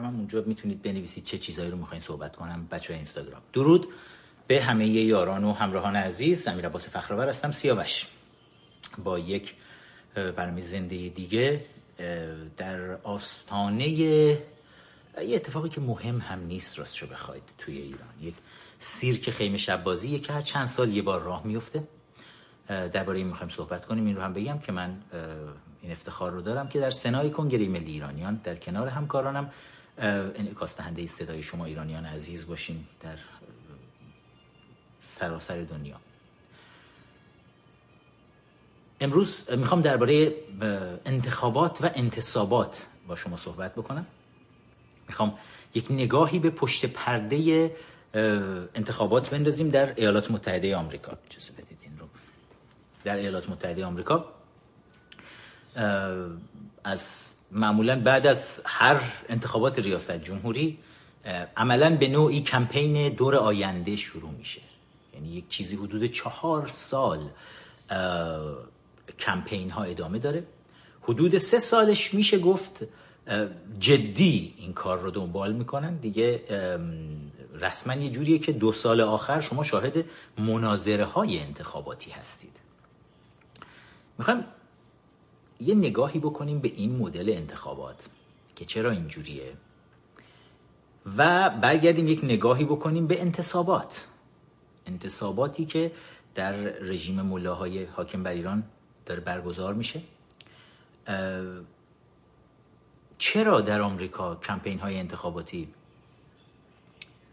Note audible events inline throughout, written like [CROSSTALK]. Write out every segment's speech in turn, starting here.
من اونجا می‌تونید بنویسید چه چیزایی رو می‌خواین صحبت کنم بچه اینستاگرام. درود به همه یاران و همراهان عزیز. امیر عباس فخرآور هستم سیاوش. با یک برنامه زنده دیگه در آستانه یه اتفاقی که مهم هم نیست راستشو بخواید توی ایران. یک سیرک خیمه شب که هر چند سال یه بار راه میفته درباره این می‌خوایم صحبت کنیم. این رو هم بگم که من این افتخار رو دارم که در سنای کنگره ملی ایرانیان در کنار همکارانم انعکاس دهنده صدای شما ایرانیان عزیز باشیم در سراسر دنیا. امروز می‌خوام درباره انتخابات و انتصابات با شما صحبت بکنم. می‌خوام یک نگاهی به پشت پرده انتخابات بندازیم در ایالات متحده آمریکا. اجازه بدید این رو. در ایالات متحده آمریکا از معمولا بعد از هر انتخابات ریاست جمهوری عملا به نوعی کمپین دور آینده شروع میشه. یعنی یک چیزی حدود چهار سال کمپین ها ادامه داره. حدود سه سالش میشه گفت جدی این کار رو دنبال می‌کنن. دیگه رسما یه جوریه که دو سال آخر شما شاهد مناظره های انتخاباتی هستید. می‌خوایم یه نگاهی بکنیم به این مدل انتخابات که چرا اینجوریه و برگردیم یک نگاهی بکنیم به انتصابات. انتصاباتی که در رژیم ملاهای حاکم بر ایران داره برگزار میشه. چرا در آمریکا کمپین های انتخاباتی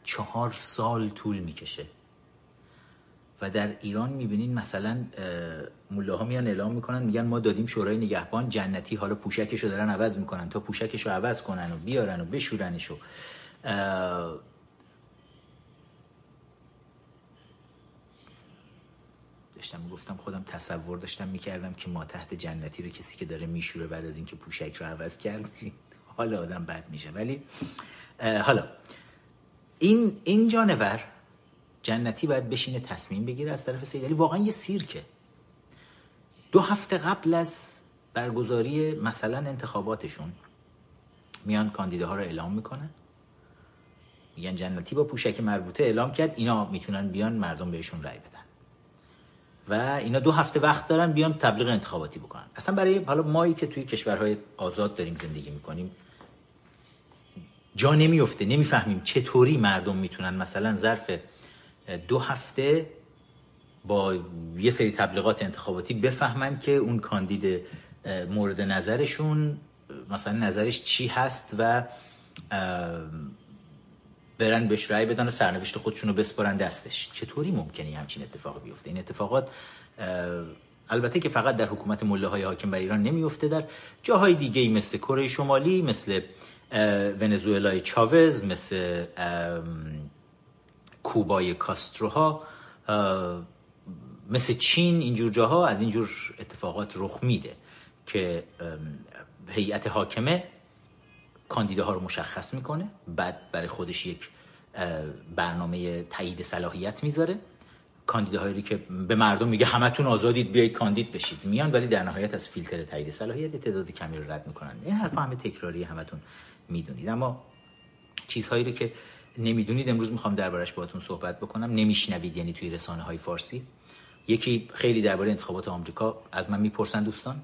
چهار سال طول می‌کشه؟ و در ایران می‌بینین مثلا ملاها میان اعلام می‌کنن میگن ما دادیم شورای نگهبان جنتی حالا پوشکش رو دارن عوض می‌کنن تا پوشکش رو عوض کنن و بیارن و بشورنش و داشتم می‌گفتم خودم تصور داشتم می‌کردم که ما تحت جنتی رو کسی که داره میشوره بعد از اینکه پوشک رو عوض کرد حالا آدم بد میشه. ولی حالا این این جانور جنتی باید بشینه تصمیم بگیره از طرف سید علی. واقعا یه سیرکه. دو هفته قبل از برگزاری مثلا انتخاباتشون میان کاندیداها رو اعلام می‌کنن. میگن جنتی با پوشک مربوطه اعلام کرد اینا می‌تونن بیان مردم بهشون رأی بدن. و اینا دو هفته وقت دارن بیان تبلیغ انتخاباتی بکنن. اصلا برای حالا مایی که توی کشورهای آزاد داریم زندگی می‌کنیم جا نمیفته نمی‌فهمیم چطوری مردم می‌تونن مثلا ظرف دو هفته با یه سری تبلیغات انتخاباتی بفهمن که اون کاندید مورد نظرشون مثلا نظرش چی هست و برن بهش رأی بدن و سرنوشت خودشون رو بسپارن دستش. چطوری ممکنه همچین اتفاق بیفته؟ این اتفاقات البته که فقط در حکومت مله های حاکم بر ایران نمیفته در جاهای دیگه مثل کره شمالی مثل ونزوئلای چاوز مثل کوبای کاستروها مثل چین اینجور جاها از اینجور اتفاقات رخ میده که هیئت حاکمه کاندیداها رو مشخص می‌کنه بعد برای خودش یک برنامه تایید صلاحیت می‌ذاره. کاندیداهایی که به مردم میگه همتون آزادید بیایید کاندید بشید میان ولی در نهایت از فیلتر تایید صلاحیت تعداد کمی رو رد می‌کنن. این حرف همه تکراری همتون می‌دونید. اما چیزهایی رو که نمی‌دونید. امروز می‌خوام دربارش باهاتون صحبت بکنم. نمیشنوید یعنی توی رسانه های فارسی. یکی خیلی درباره انتخابات آمریکا از من می‌پرسن دوستان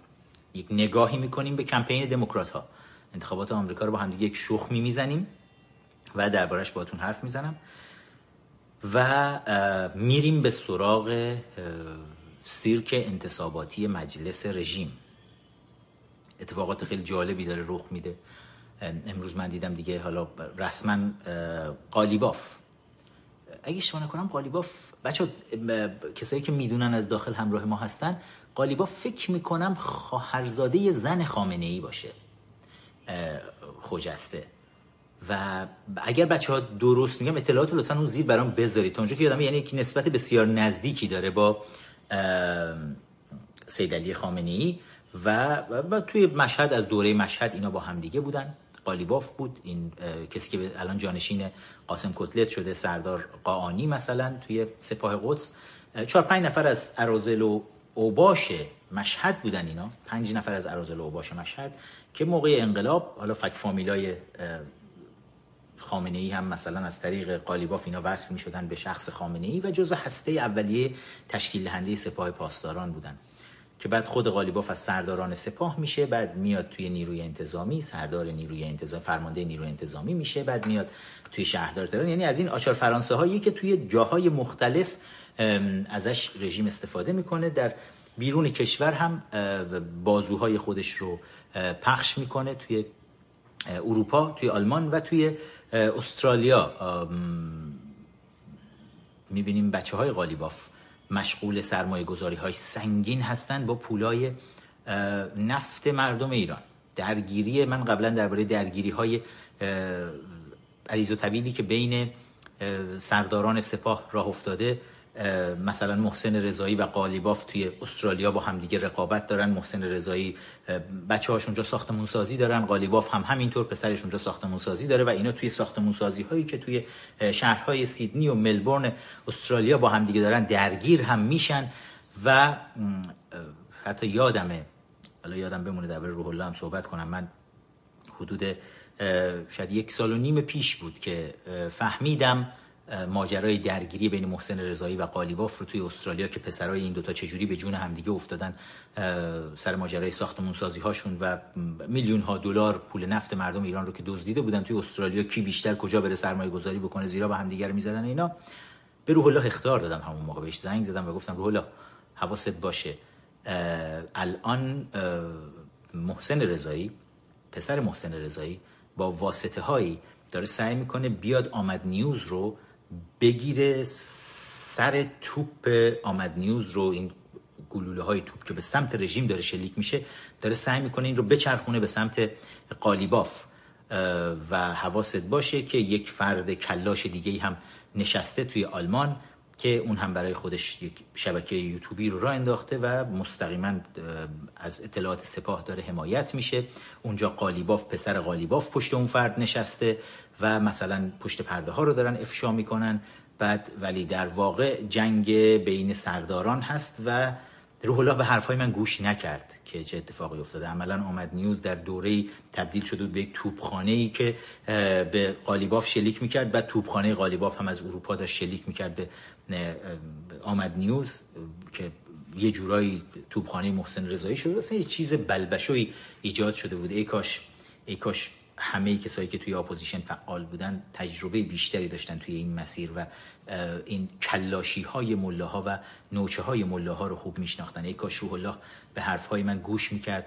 یک نگاهی می‌کنیم به کمپین دموکرات ها انتخابات آمریکا رو با هم دیگه یک شخمی می‌زنیم و دربارش باهاتون حرف می‌زنم. و میریم به سراغ سیرک انتصاباتی مجلس رژیم. اتفاقات خیلی جالبی داره رخ میده. امروز من دیدم دیگه حالا رسما قالیباف. اگه اشتباه نکنم قالیباف بچه کسایی که می‌دونن از داخل همراه ما هستن قالیباف فکر می‌کنم خواهرزاده زن خامنه ای باشه خوجسته. و اگر بچه ها درست میگم اطلاعات لطفا اون زیر برام بذارید. تا اونجا که یادم یعنی یک نسبت بسیار نزدیکی داره با سید علی خامنه ای و, و توی مشهد از دوره مشهد اینا با همدیگه بودن. قالیباف بود. این کسی که الان جانشین قاسم کتلت شده سردار قاانی مثلا توی سپاه قدس. چهار پنج نفر از ارازل و اوباش مشهد بودن اینا. پنج نفر از ارازل و اوباش مشهد که موقع انقلاب حالا فک فامیلای خامنه ای هم مثلا از طریق قالیباف اینا وصل می شدن به شخص خامنه ای و جزو هسته اولیه تشکیل دهنده سپاه پاسداران بودن. که بعد خود قالیباف از سرداران سپاه میشه بعد میاد توی نیروی انتظامی سردار نیروی انتظامی فرمانده نیروی انتظامی میشه بعد میاد توی شهردار تهران. یعنی از این آچار فرانسه هایی که توی جاهای مختلف ازش رژیم استفاده می‌کنه. در بیرون کشور هم بازوهای خودش رو پخش می‌کنه توی اروپا توی آلمان و توی استرالیا. می‌بینیم بچه های غالیباف. مشغول سرمایه گذاری های سنگین هستن با پولای نفت مردم ایران. درگیری من قبلا درباره درگیری های عریض و طویلی که بین سرداران سپاه راه افتاده مثلا محسن رضایی و قالیباف توی استرالیا با همدیگه رقابت دارن. محسن رضایی بچه هاش اونجا ساختمون سازی دارن. قالیباف هم همینطور پسرش اونجا ساختمون سازی داره و اینا توی ساختمون سازی هایی که توی شهرهای سیدنی و ملبورن استرالیا با همدیگه دارن درگیر هم میشن و حتی یادمه حالا یادم بمونه در روح الله هم صحبت کنم. من حدود شاید یک سال و نیم پیش بود که فهمیدم ماجرای درگیری بین محسن رضایی و قالیباف رو توی استرالیا که پسرای این دوتا چجوری به جون همدیگه افتادن سر ماجرای ساختمون سازی هاشون و میلیون ها دلار پول نفت مردم ایران رو که دزدیده بودن توی استرالیا کی بیشتر کجا بره سرمایه گذاری بکنه زیرا با همدیگه رو می‌زدن اینا. به روح الله اختار دادم همون موقع بهش زنگ زدم و گفتم روح الله حواست باشه. الان محسن رضایی پسر محسن رضایی با واسطه هایی داره سعی می‌کنه بیاد آمد نیوز رو بگیره سر توپ آمد نیوز رو این گلوله های توپ که به سمت رژیم داره شلیک میشه داره سعی می‌کنه این رو بچرخونه به سمت قالیباف و حواست باشه که یک فرد کلاش دیگه هم نشسته توی آلمان که اون هم برای خودش یک شبکه یوتیوبی رو راه انداخته و مستقیما از اطلاعات سپاه داره حمایت میشه. اونجا قالیباف پسر قالیباف پشت اون فرد نشسته. و مثلا پشت پرده ها رو دارن افشا می‌کنن. بعد ولی در واقع جنگ بین سرداران هست و روح الله به حرفای من گوش نکرد که چه اتفاقی افتاده. عملا آمد نیوز در دوره تبدیل شده به یک توپخانه ای که به قالیباف شلیک می‌کرد. بعد توپخانه قالیباف هم از اروپا داشت شلیک می‌کرد به آمد نیوز که یه جورایی توپخانه محسن رضایی شده اصلا یه چیز بلبشوی ایجاد شده بود. ای کاش ای کاش همه کسایی که توی اپوزیشن فعال بودن تجربه بیشتری داشتن توی این مسیر و این کلاشی های ملاها و نوچه های ملاها رو خوب میشناختن. ای کاش روح الله به حرف های من گوش می‌کرد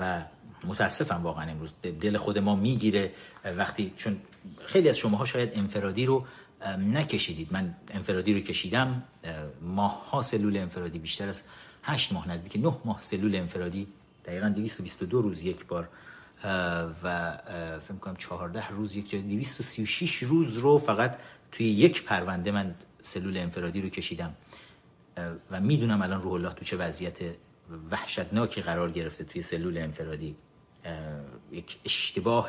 و متاسفم واقعا امروز. دل خود ما می‌گیره. وقتی چون خیلی از شماها شاید انفرادی رو نکشیدید. من انفرادی رو کشیدم. ماه ها سلول انفرادی بیشتر از 8 ماه نزدیک 9 ماه سلول انفرادی دقیقا 222 روز یک بار و فکر کنم 14 روز یک جای 236 روز رو فقط توی یک پرونده من سلول انفرادی رو کشیدم. و می‌دونم الان روح الله تو چه وضعیت وحشتناکی قرار گرفته توی سلول انفرادی. یک اشتباه.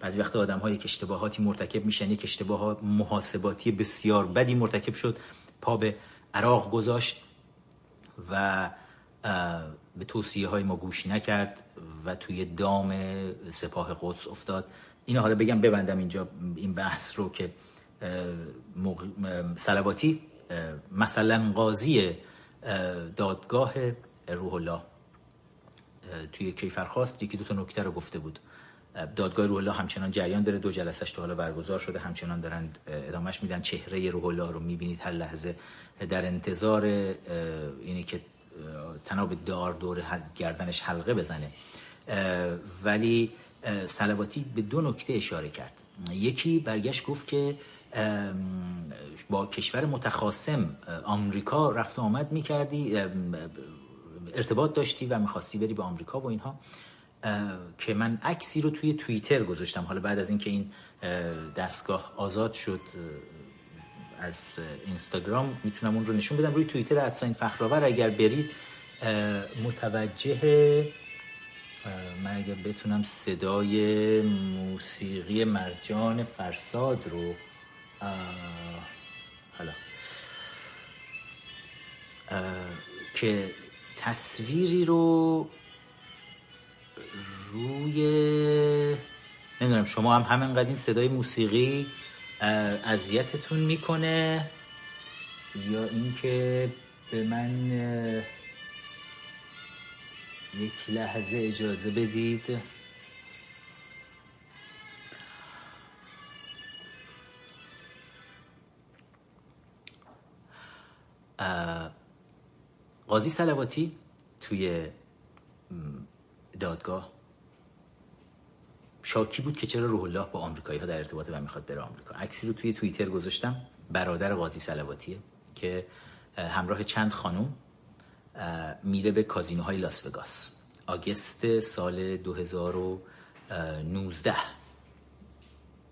بعضی وقت آدم های یک اشتباهاتی مرتکب میشن یک اشتباه محاسباتی بسیار بدی مرتکب شد پا به عراق گذاشت و به توصیه های ما گوش نکرد. و توی دام سپاه قدس افتاد. اینو حالا بگم ببندم اینجا این بحث رو که سلواتی مثلا قاضی دادگاه روح الله توی کیفرخواست یکی دو تا نکته رو گفته بود. دادگاه روح الله همچنان جریان داره. دو جلسش تا حالا برگزار شده. همچنان دارن ادامهش میدن. چهره روح الله رو می‌بینید. هر لحظه در انتظار اینی که تناب دار دور گردنش حلقه بزنه. ولی سلواتی به دو نکته اشاره کرد. یکی برگشت گفت که با کشور متخاصم آمریکا رفت و آمد می‌کردی ارتباط داشتی و می‌خواستی بری به آمریکا و اینها. که من عکسی رو توی توییتر گذاشتم. حالا بعد از اینکه این دستگاه آزاد شد از اینستاگرام می‌تونم اون رو نشون بدم. روی توییتر ادساین فخرآور اگر برید متوجه من اگر بتونم صدای موسیقی مرجان فرساد رو حالا که تصویری رو روی نمی‌دونم شما هم همینقدر این صدای موسیقی اذیتتون می‌کنه یا اینکه به من یک لحظه اجازه بدید؟ قاضی سلواتی توی دادگاه؟ شاکی بود که چرا روح الله با آمریکایی ها در ارتباطه و می‌خواد بره آمریکا. عکسی رو توی توییتر گذاشتم. برادر قاضی سلواتیه که همراه چند خانم میره به کازینوهای لاس وگاس. آگست سال 2019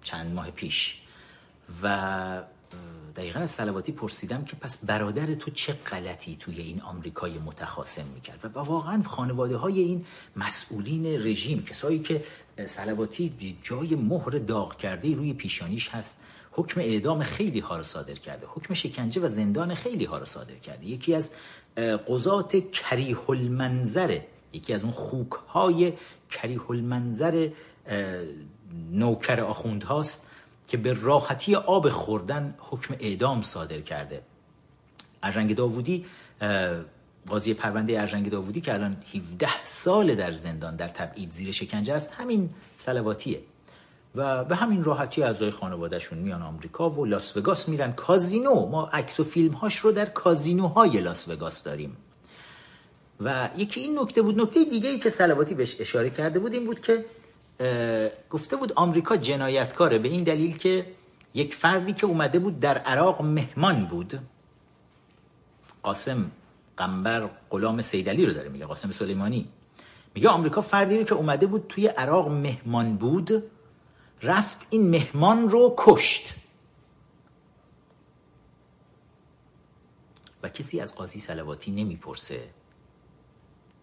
چند ماه پیش. و دقیقا از سلواتی پرسیدم که پس برادر تو چه غلطی توی این آمریکای متخاصم می‌کرد؟ و واقعا خانواده های این مسئولین رژیم کسایی که سلواتی جای مهر داغ کرده روی پیشانیش هست حکم اعدام خیلی ها رو صادر کرده حکم شکنجه و زندان خیلی ها رو صادر کرده. یکی از قضات کریه المنظر یکی از اون خوک های کریه المنظر نوکر آخوند هاست که به راحتی آب خوردن حکم اعدام صادر کرده. ارجنگ داوودی قاضی پرونده ارجنگ داوودی که الان 17 سال در زندان در تبعید زیر شکنجه است همین سلواتیه. و به همین راحتی اعضای خانوادهشون میان آمریکا و لاس وگاس میرن کازینو. ما عکس و فیلم هاش رو در کازینوهای لاس وگاس داریم. و یکی این نکته بود نکته دیگه ای که سلواتی بهش اشاره کرده بود این بود که گفته بود آمریکا جنایتکاره به این دلیل که یک فردی که اومده بود در عراق مهمان بود. قاسم قنبر غلام سیدلی رو داره میگه قاسم سلیمانی. میگه آمریکا فردی رو که اومده بود توی عراق مهمان بود رفت این مهمان رو کشت. و کسی از قاضی سلواتی نمی‌پرسه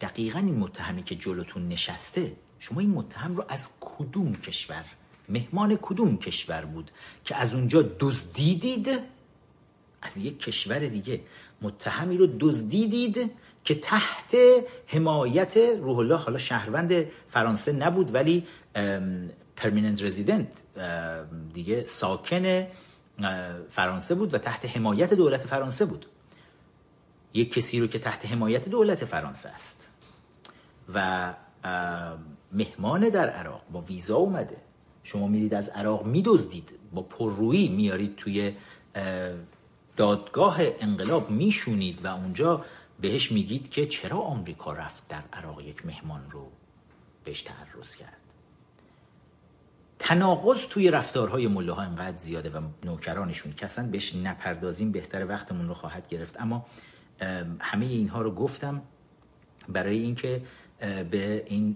دقیقا این متهمی که جلوتون نشسته؟ شما این متهم رو از کدوم کشور؟ مهمان کدوم کشور بود که از اونجا دزدیدید؟ از یک کشور دیگه. متهمی رو دزدیدید که تحت حمایت روح الله حالا شهروند فرانسه نبود ولی پرمیننت رزیدنت دیگه ساکن فرانسه بود و تحت حمایت دولت فرانسه بود. یک کسی رو که تحت حمایت دولت فرانسه است. و مهمان در عراق با ویزا اومده. شما میرید از عراق میدزدید با پررویی میارید توی دادگاه انقلاب میشونید و اونجا بهش میگید که چرا آمریکا رفت در عراق یک مهمان رو بهش تعرض کرد. تناقض توی رفتارهای مله ها زیاده و نوکرانشون اصلا بهش نپردازیم بهتر وقتمون رو خواهد گرفت. اما همه اینها رو گفتم برای اینکه به این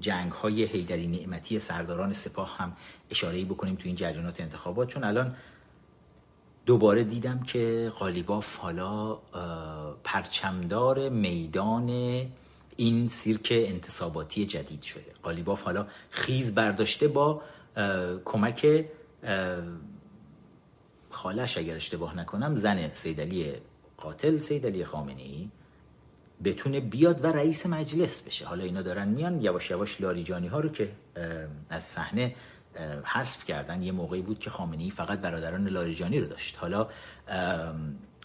جنگ های حیدری نعمتی سرداران سپاه هم اشاره بکنیم تو این جریانات انتخابات. چون الان دوباره دیدم که قالیباف حالا پرچمدار میدان این سیرک انتصاباتی جدید شده. قالیباف حالا خیز برداشته با کمک خالش اگر اشتباه نکنم زن سیدلی قاتل سیدلی خامنه ای بتونه بیاد و رئیس مجلس بشه. حالا اینا دارن میان یواش یواش لاریجانی ها رو که از صحنه حذف کردن یه موقعی بود که خامنه ای فقط برادران لاریجانی رو داشت. حالا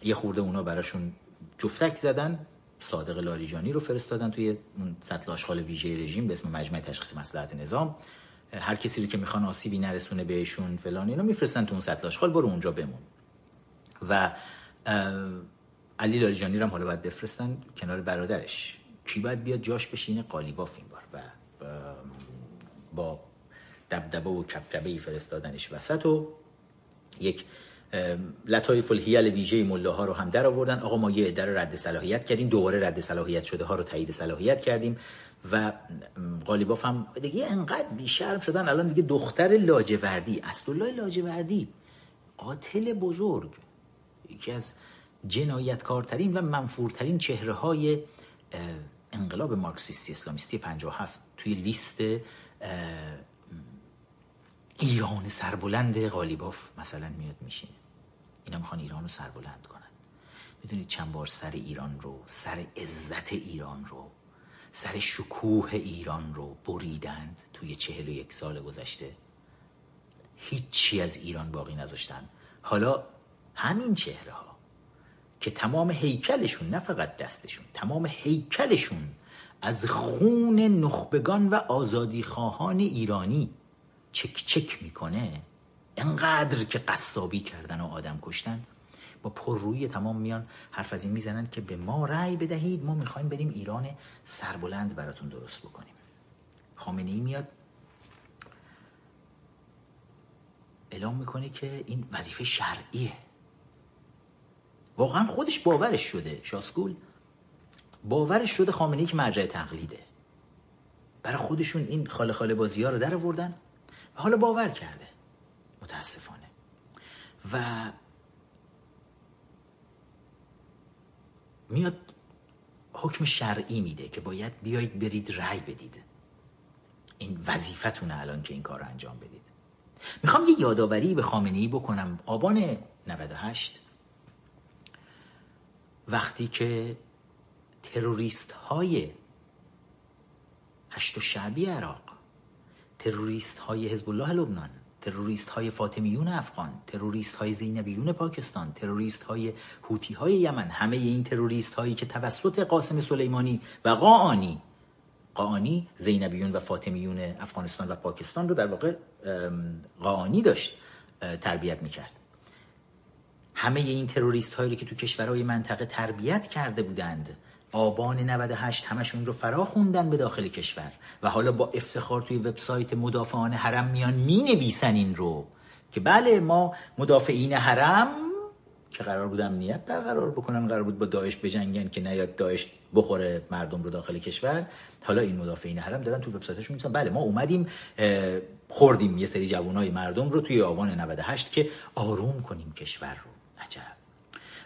یه خورده اونا براشون جفتک زدن صادق لاریجانی رو فرستادن توی اون سطل آشغال ویژه رژیم به اسم مجمع تشخیص مصلحت نظام. هر کسی رو که می‌خوان آسیبی نرسونه بهشون فلان اینا میفرستن تو اون سطل آشغال برو اونجا بمون. و علی لاریجانی رو هم حالا باید بفرستن کنار برادرش. کی باید بیاد جاش بشینه؟ قالیباف این بار. و با دبدبه و کبکبه ای فرستادنش وسط و یک لطایف الهیل ویژه مله ها رو هم در آوردن آقا ما یه در رد صلاحیت کردیم. دوباره رد صلاحیت شده ها رو تایید صلاحیت کردیم. و قالیباف هم دیگه انقدر بیشرم شدن. الان دیگه دختر لاجوردی اسدالله لاجوردی قاتل بزرگ. یکی از جنایتکارترین و منفورترین چهره های انقلاب مارکسیستی اسلامیستی 57 توی لیست ایران سربلند غالیباف مثلا میاد میشینه. اینا می‌خوان ایران رو سربلند کنن. می‌دونید چند بار سر ایران رو سر عزت ایران رو سر شکوه ایران رو بریدند توی چهل و یک سال گذشته. هیچی از ایران باقی نذاشتن. حالا همین چهره ها که تمام هیکلشون نه فقط دستشون تمام هیکلشون از خون نخبگان و آزادی خواهان ایرانی چک چک می‌کنه. انقدر که قصابی کردن و آدم کشتن. با پررویی تمام میان حرف از این می‌زنن که به ما رأی بدهید ما می‌خوایم بریم ایران سربلند براتون درست بکنیم. خامنه ای میاد. اعلام می‌کنه که این وظیفه شرعیه. واقعا خودش باورش شده شاسکول باورش شده خامنه ای که مرجع تقلیده. برای خودشون این خاله خاله بازی ها رو در آوردن و حالا باور کرده. متاسفانه. و میاد حکم شرعی میده که باید بیایید برید رأی بدید. این وظیفتونه الان که این کار رو انجام بدید. می‌خوام یه یادآوری به خامنه ای بکنم. آبان 98 وقتی که تروریست های هشت و شعبی عراق تروریست های حزب الله لبنان تروریست های فاطمیون افغان تروریست های زینبیون پاکستان تروریست های هوتی های یمن همه این تروریست هایی که توسط قاسم سلیمانی و قاانی قاانی زینبیون و فاطمیون افغانستان و پاکستان رو در واقع قاانی داشت تربیت می‌کرد. همه این تروریست هایی که تو کشورهای منطقه تربیت کرده بودند آبان 98 همشون رو فرا خوندن به داخل کشور. و حالا با افتخار توی وبسایت مدافعان حرم میان می نویسن این رو که بله ما مدافعین حرم که قرار بود امنیت برقرار بکنن قرار بود با داعش بجنگن که نیاد داعش بخوره مردم رو داخل کشور. حالا این مدافعین حرم دارن تو وبسایتشون میگن بله ما اومدیم خوردیم یه سری جوانای مردم رو توی آبان 98 که آروم کنیم کشور رو.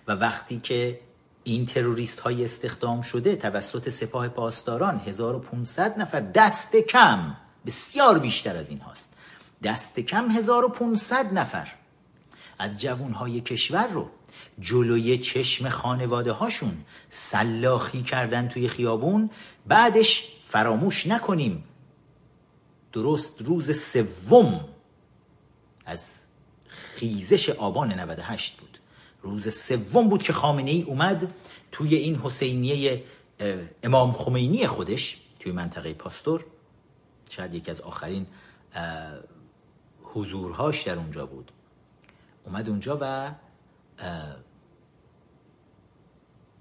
و وقتی که این تروریست های استخدام شده توسط سپاه پاسداران 1500 نفر دست کم بسیار بیشتر از این هاست دست کم 1500 نفر از جوون های کشور رو جلوی چشم خانواده هاشون سلاخی کردن توی خیابون بعدش فراموش نکنیم درست روز سوم از خیزش آبان 98 بود. روز سوم بود که خامنه ای اومد توی این حسینیه امام خمینی خودش توی منطقه پاستور. شاید یکی از آخرین حضورهاش در اونجا بود. اومد اونجا و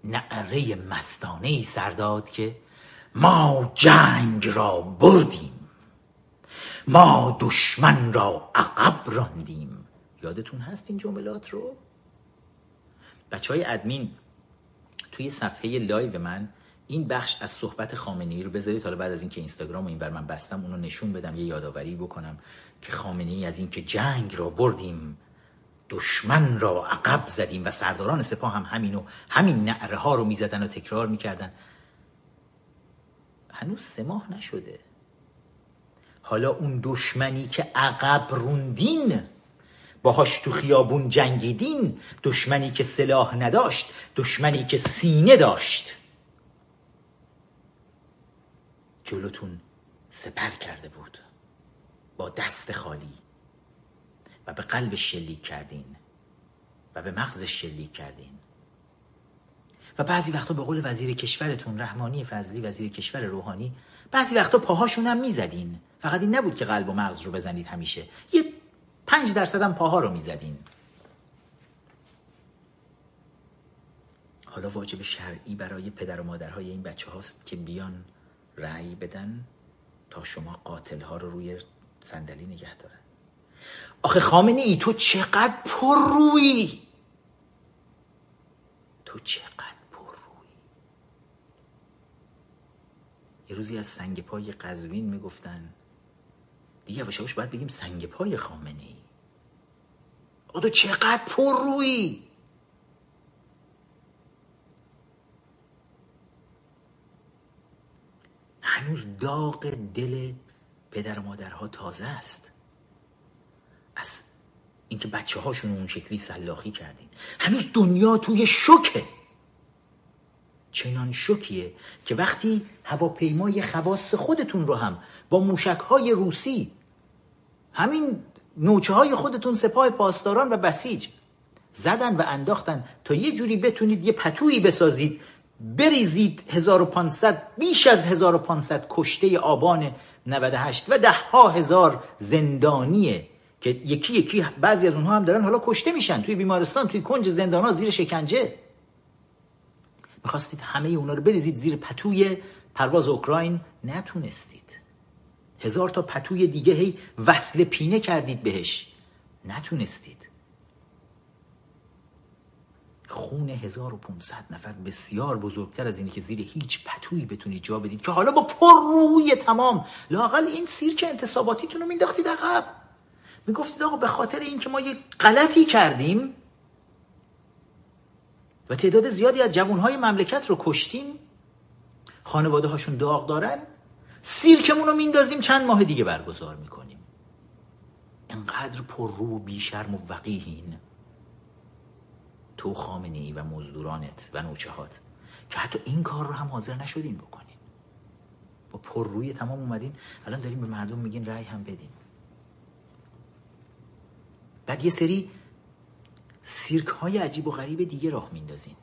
نعره مستانه ای سرداد که ما جنگ را بردیم. ما دشمن را عقب راندیم. یادتون هست این جملات رو؟ بچه های ادمین توی صفحه live من این بخش از صحبت خامنه ای رو بذارید. حالا بعد از اینکه اینستاگرام این ور من بستم اونو نشون بدم یه یادآوری بکنم که خامنه ای از اینکه جنگ را بردیم دشمن را عقب زدیم و سرداران سپاه هم همینو همین نعره ها رو می‌زدن و تکرار می‌کردن. هنوز سه ماه نشده. حالا اون دشمنی که عقب روندین باهاش تو خیابون جنگیدین دشمنی که سلاح نداشت دشمنی که سینه داشت. جلوتون سپر کرده بود با دست خالی و به قلبش شلیک کردین و به مغزش شلیک کردین. و بعضی وقتا به قول وزیر کشورتون رحمانی فضلی وزیر کشور روحانی بعضی وقتا پاهاشون هم می‌زدین. فقط این نبود که قلب و مغز رو بزنید همیشه. یه پنج درصد هم پاها رو می‌زدین. حالا واجب شرعی برای پدر و مادرهای این بچه هاست که بیان رأی بدن تا شما قاتل ها رو روی صندلی نگه دارن. آخه خامنه ای تو چقدر پر روی؟ تو چقدر پر روی؟ یه روزی از سنگ پای قزوین می‌گفتن دیگه یواش باید بگیم سنگ پای خامنه ای. تو چقدر پر روی. هنوز داغ دل پدر و مادرها تازه است. از اینکه بچه هاشون اون شکلی سلاخی کردین. هنوز دنیا توی شکه چنان شکیه که وقتی هواپیمای خواص خودتون رو هم با موشک های روسی همین نوچه های خودتون سپاه پاسداران و بسیج زدن و انداختن تا یه جوری بتونید یه پتویی بسازید بریزید 1500 بیش از 1500 کشته آبان 98 و ده ها هزار زندانیه که یکی یکی بعضی از اونها هم دارن حالا کشته میشن توی بیمارستان توی کنج زندان ها زیر شکنجه. می‌خواستید همه اونا رو بریزید زیر پتوی پرواز اوکراین؟ نتونستید. هزار تا پتوی دیگه هی وصل پینه کردید بهش. نتونستید. خون 1500 نفر بسیار بزرگتر از اینه که زیر هیچ پتویی بتونید جا بدید که حالا با پر روی تمام. لاقل این سیرک انتصاباتیتون رو مینداختید عقب. می‌گفتید آقا به خاطر اینکه ما یک غلطی کردیم و تعداد زیادی از جوانهای مملکت رو کشتیم خانواده هاشون داغ دارن سیرکمون رو میندازیم چند ماه دیگه برگزار می‌کنیم. انقدر پر رو و بیشرم و وقیهین تو خامنه و مزدورانت و نوچهات که حتی این کار رو هم حاضر نشدین بکنین. با پر روی تمام اومدین الان داریم به مردم میگین رأی هم بدین. بعد یه سری سیرک های عجیب و غریب دیگه راه میندازین.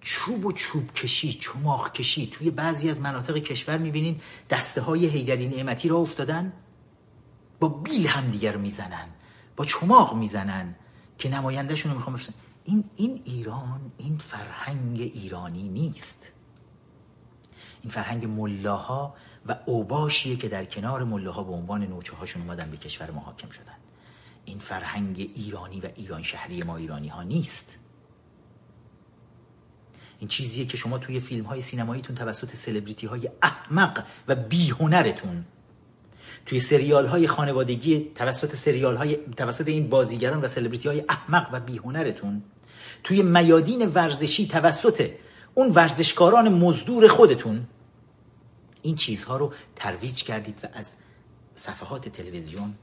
چوب و چوب کشی چماخ کشی. توی بعضی از مناطق کشور می‌بینین دسته های هیدری نعمتی را افتادن با بیل هم دیگر می‌زنن با چماق می‌زنن که نمایندهشون رو می‌خوام این این ایران این فرهنگ ایرانی نیست. این فرهنگ ملاها و اوباشیه که در کنار ملاها به عنوان نوچه هاشون اومدن به کشور ما حاکم شدن. این فرهنگ ایرانی و ایران شهری ما ایرانی ها نیست. این چیزیه که شما توی فیلم های سینماییتون توسط سلبریتی های احمق و بیهنرتون توی سریال های خانوادگی توسط سریال های توسط این بازیگران و سلبریتی های احمق و بیهنرتون توی میادین ورزشی توسط اون ورزشکاران مزدور خودتون این چیزها رو ترویج کردید و از صفحات تلویزیون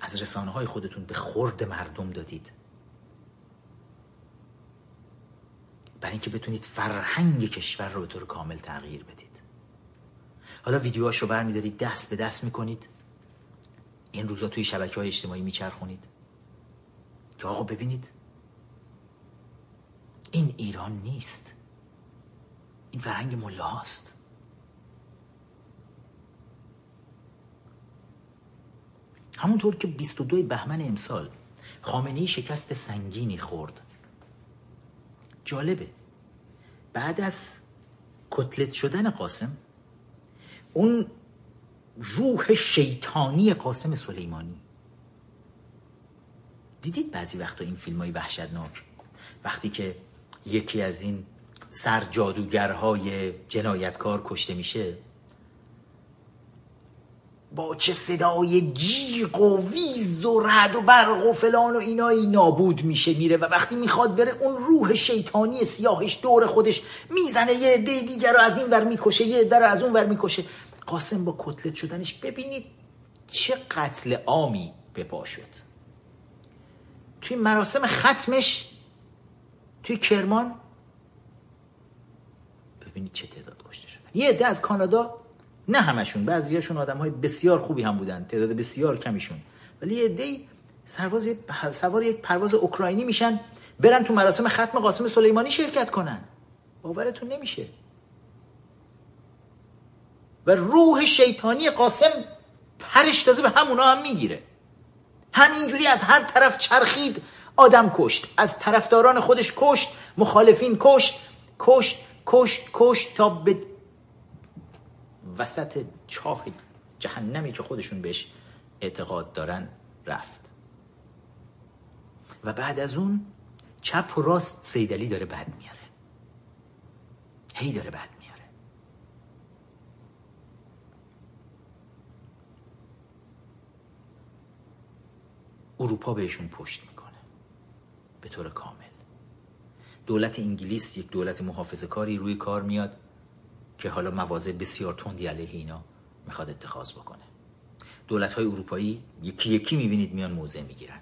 از رسانه های خودتون به خورد مردم دادید. برای اینکه بتونید فرهنگ کشور رو به طور کامل تغییر بدید. حالا ویدیوهاش رو برمیدارید دست به دست می‌کنید. این روزا توی شبکه های اجتماعی میچرخونید. که آقا ببینید این ایران نیست. این فرهنگ مله هاست همونطور که 22 بهمن امسال خامنه شکست سنگینی خورد. جالبه. بعد از کتلت شدن قاسم اون روح شیطانی قاسم سلیمانی. دیدید بعضی وقتا این فیلم های وحشتناک؟ وقتی که یکی از این سر جادوگرهای جنایتکار کشته میشه؟ با چه صدای جیغ و ویز و رد و برق و فلان و اینایی نابود میشه میره و وقتی می‌خواد بره اون روح شیطانی سیاهش دور خودش می‌زنه یه عده دیگر رو از این ور می‌کشه یه عده از اون ور می‌کشه. قاسم با کتلت شدنش ببینید چه قتل عامی به پا شد. توی مراسم ختمش توی کرمان ببینید چه تعداد کشته شدن. یه عده از کانادا نه همشون بعضیاشون آدم های بسیار خوبی هم بودن تعداد بسیار کمیشون. ولی یه عده سرواز سوار یک پرواز اوکراینی میشن برن تو مراسم ختم قاسم سلیمانی شرکت کنن. باورتون نمیشه. و روح شیطانی قاسم پرش تازه به همونا هم می‌گیره. همینجوری از هر طرف چرخید آدم کشت. از طرفداران خودش کشت مخالفین کشت کشت کشت کشت تا به وسط چاه جهنمی که خودشون بهش اعتقاد دارن رفت. و بعد از اون چپ و راست سیدلی داره بد میاره. هی داره بد میاره. اروپا بهشون پشت می‌کنه. به طور کامل. دولت انگلیس یک دولت محافظه کاری روی کار میاد. که حالا مواضع بسیار تندی علیه اینا می‌خواد اتخاذ بکنه. دولت های اروپایی یکی یکی می‌بینید میان موضع می‌گیرن.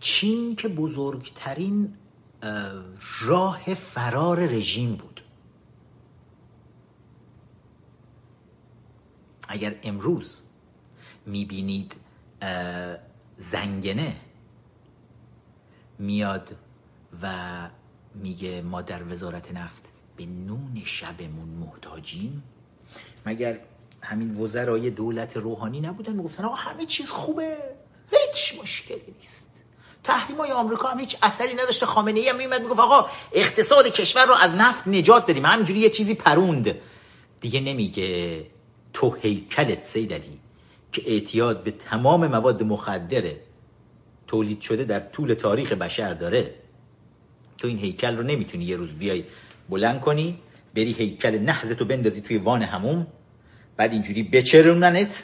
چین که بزرگترین راه فرار رژیم بود. اگر امروز می‌بینید زنگنه میاد و میگه ما در وزارت نفت به نون شبمون محتاجیم. مگر همین وزرای دولت روحانی نبودن؟ می‌گفتن آقا همه چیز خوبه. هیچ مشکلی نیست. تحریم های آمریکا هم هیچ اثری نداشته خامنه ای هم میومد می‌گفت آقا اقتصاد کشور رو از نفت نجات بدیم. همینجوری یه چیزی پروند. دیگه نمیگه تو هیکلت سیدلی که اعتیاد به تمام مواد مخدره تولید شده در طول تاریخ بشر داره. تو این هیکل رو نمی‌تونی یه روز بیای بلند کنی بری هیکل نحزتو بندازی توی وان هموم بعد اینجوری بچروننت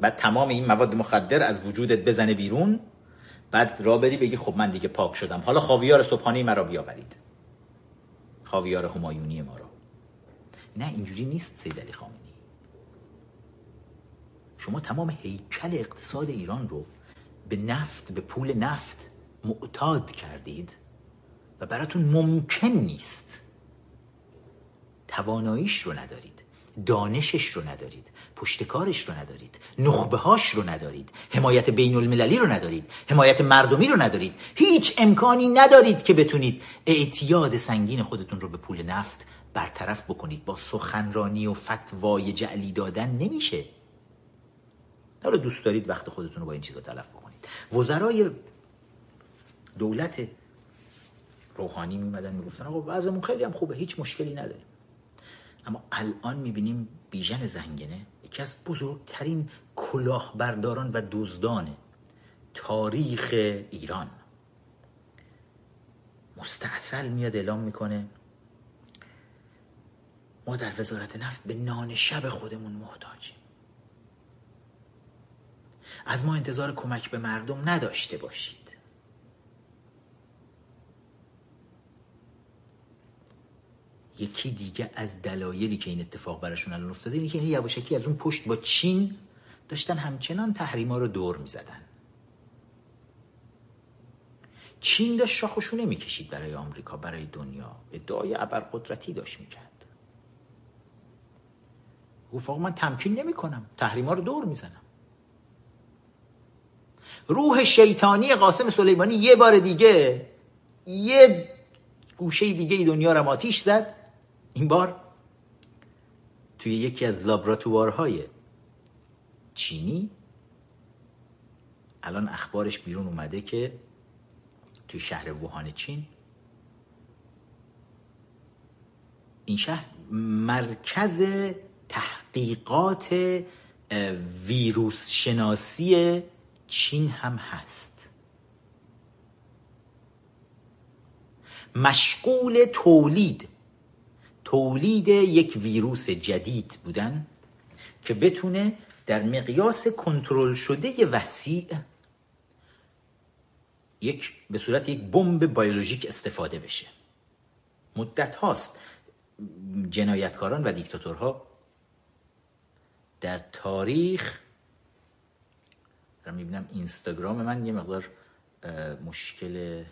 بعد تمام این مواد مخدر از وجودت بزنه بیرون بعد را بری بگی خب من دیگه پاک شدم. حالا خاویار صبحانه مرا بیاورید. خاویار همایونی ما رو. نه اینجوری نیست سید علی خامنی شما تمام هیکل اقتصاد ایران رو به نفت به پول نفت معتاد کردید. براتون ممکن نیست. تواناییش رو ندارید دانشش رو ندارید پشتکارش رو ندارید نخبه هاش رو ندارید حمایت بین المللی رو ندارید حمایت مردمی رو ندارید. هیچ امکانی ندارید که بتونید اعتیاد سنگین خودتون رو به پول نفت برطرف بکنید. با سخنرانی و فتوای جعلی دادن نمیشه. حالا دوست دارید وقت خودتون رو با این چیزا تلف بکنید. وزرای دولت روحانی میمدن می‌گفتن آقا وضعمون خیلی هم خوبه هیچ مشکلی نداریم. اما الان می‌بینیم بیژن زنگنه یکی از بزرگترین کلاهبرداران و دزدان تاریخ ایران. مستحصل میاد اعلام می‌کنه ما در وزارت نفت به نان شب خودمون محتاجیم. از ما انتظار کمک به مردم نداشته باشید. یکی دیگه از دلایلی که این اتفاق براشون الان افتاده اینه که این یواشکی از اون پشت با چین داشتن همچنان تحریما رو دور می‌زدن. چین داشت شاخشو نمی‌کشید برای آمریکا برای دنیا. ادعای ابرقدرتی داشت می‌کرد. گفت من تمکین نمی کنم تحریما رو دور می‌زنم. روح شیطانی قاسم سلیمانی یه بار دیگه یه گوشه دیگه دنیا رو آتیش زد. این بار توی یکی از لابراتوارهای چینی الان اخبارش بیرون اومده که توی شهر ووهان چین این شهر مرکز تحقیقات ویروس شناسی چین هم هست. مشغول تولید تولید یک ویروس جدید بودن که بتونه در مقیاس کنترل شده وسیع یک به صورت یک بمب بیولوژیک استفاده بشه. مدت هاست جنایتکاران و دیکتاتورها در تاریخ دارم می‌بینم اینستاگرام من یه مقدار مشکل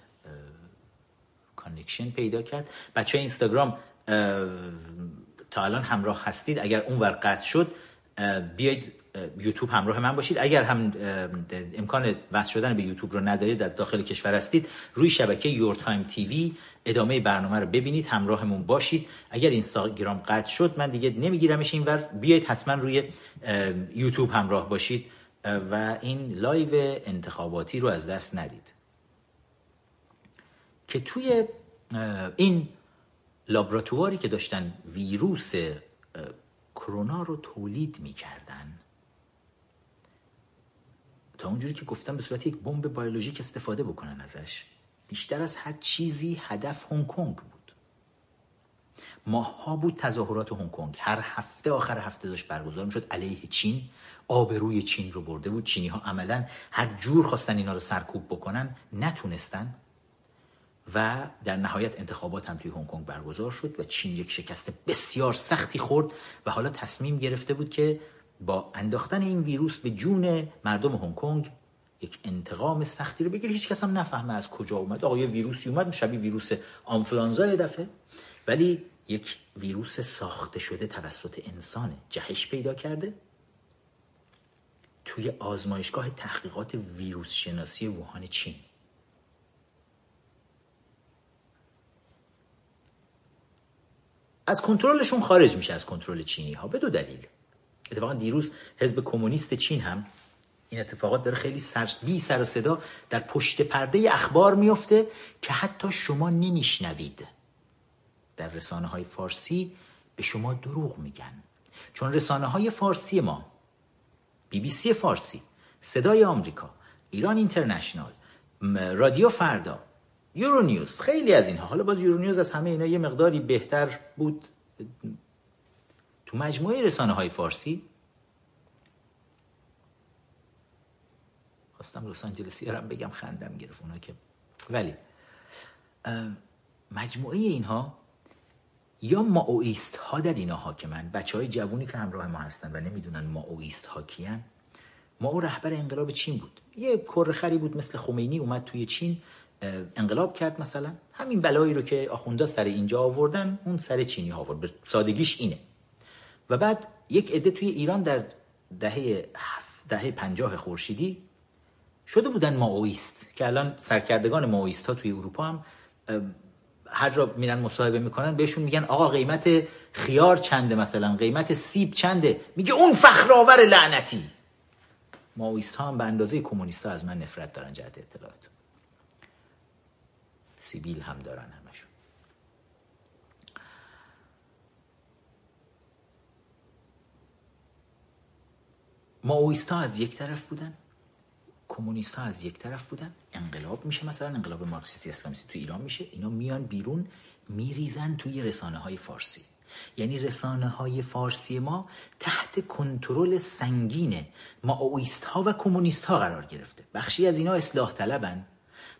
connection پیدا کرد. بچه اینستاگرام تا الان همراه هستید. اگر اون ور قطع شد بیاید یوتیوب همراه من باشید. اگر هم امکان وصل شدن به یوتیوب رو ندارید در داخل کشور هستید روی شبکه Your Time TV ادامه برنامه رو ببینید همراهمون باشید. اگر اینستاگرام قطع شد من دیگه نمیگیرمش این ور. بیاید حتما روی یوتیوب همراه باشید و این live انتخاباتی رو از دست ندید. که توی این لابراتواری که داشتن ویروس کرونا رو تولید می‌کردن. تا اونجوری که گفتم به صورت یک بمب بیولوژیک استفاده بکنن ازش بیشتر از هر چیزی هدف هنگ کنگ بود. ماها بود تظاهرات هنگ کنگ. هر هفته آخر هفته داشت برگزار می‌شد. علیه چین آبروی چین رو برده بود. چینی ها عملا هر جور خواستن اینا رو سرکوب بکنن نتونستن. و در نهایت انتخابات هم توی هنگ کنگ برگزار شد و چین یک شکست بسیار سختی خورد و حالا تصمیم گرفته بود که با انداختن این ویروس به جون مردم هنگ کنگ یک انتقام سختی رو بگیره. هیچ کس هم نفهمه از کجا اومد آقا یه ویروسی اومد؟ شبیه ویروس آنفلانزا یه دفعه. ولی یک ویروس ساخته شده توسط انسانه جهش پیدا کرده. توی آزمایشگاه تحقیقات ویروس شناسی ووهان چین. از کنترلشون خارج میشه از کنترل چینی ها به دو دلیل. اتفاقا دیروز حزب کمونیست چین هم این اتفاقات داره خیلی سر بی سر و صدا در پشت پرده اخبار میفته که حتی شما نمیشنوید. در رسانه های فارسی به شما دروغ میگن. چون رسانه های فارسی ما بی بی سی فارسی صدای آمریکا ایران اینترنشنال رادیو فردا یورو نیوز خیلی از اینها. حالا باز یورو نیوز از همه اینا یه مقداری بهتر بود. تو مجموعه رسانه های فارسی. خواستم لس آنجلسی هم بگم خندم گرفت اونا که ولی مجموعه اینها یا ماویست ها در اینا حاکمن. بچه های جوونی که همراه ما هستن و نمی‌دونن ماویست ها کیان او رهبر انقلاب چین بود. یه کرخری بود مثل خمینی اومد توی چین. انقلاب کرد مثلا. همین بلایی رو که آخوندا سر اینجا آوردن اون سر چینی ها آورد. به سادگیش اینه. و بعد یک عده توی ایران در دهه دهه پنجاه خورشیدی شده بودن ماویست که الان سرکردگان ماویست ها توی اروپا هم هر جا میرن مصاحبه می‌کنن بهشون میگن آقا قیمت خیار چنده مثلا قیمت سیب چنده؟ میگه اون فخرآور لعنتی. ماویست ها هم به اندازه کمونیست ها از من نفرت دارن جهت اطلاعات. سیبیل هم دارن همشون. ماویست ها از یک طرف بودن کمونیست ها از یک طرف بودن. انقلاب میشه مثلا انقلاب مارکسیستی اسلامیستی تو ایران میشه. اینا میان بیرون میریزن توی رسانه های فارسی. یعنی رسانه های فارسی ما تحت کنترل سنگین ماویست ها و کمونیست ها قرار گرفته. بخشی از اینا اصلاح طلبن.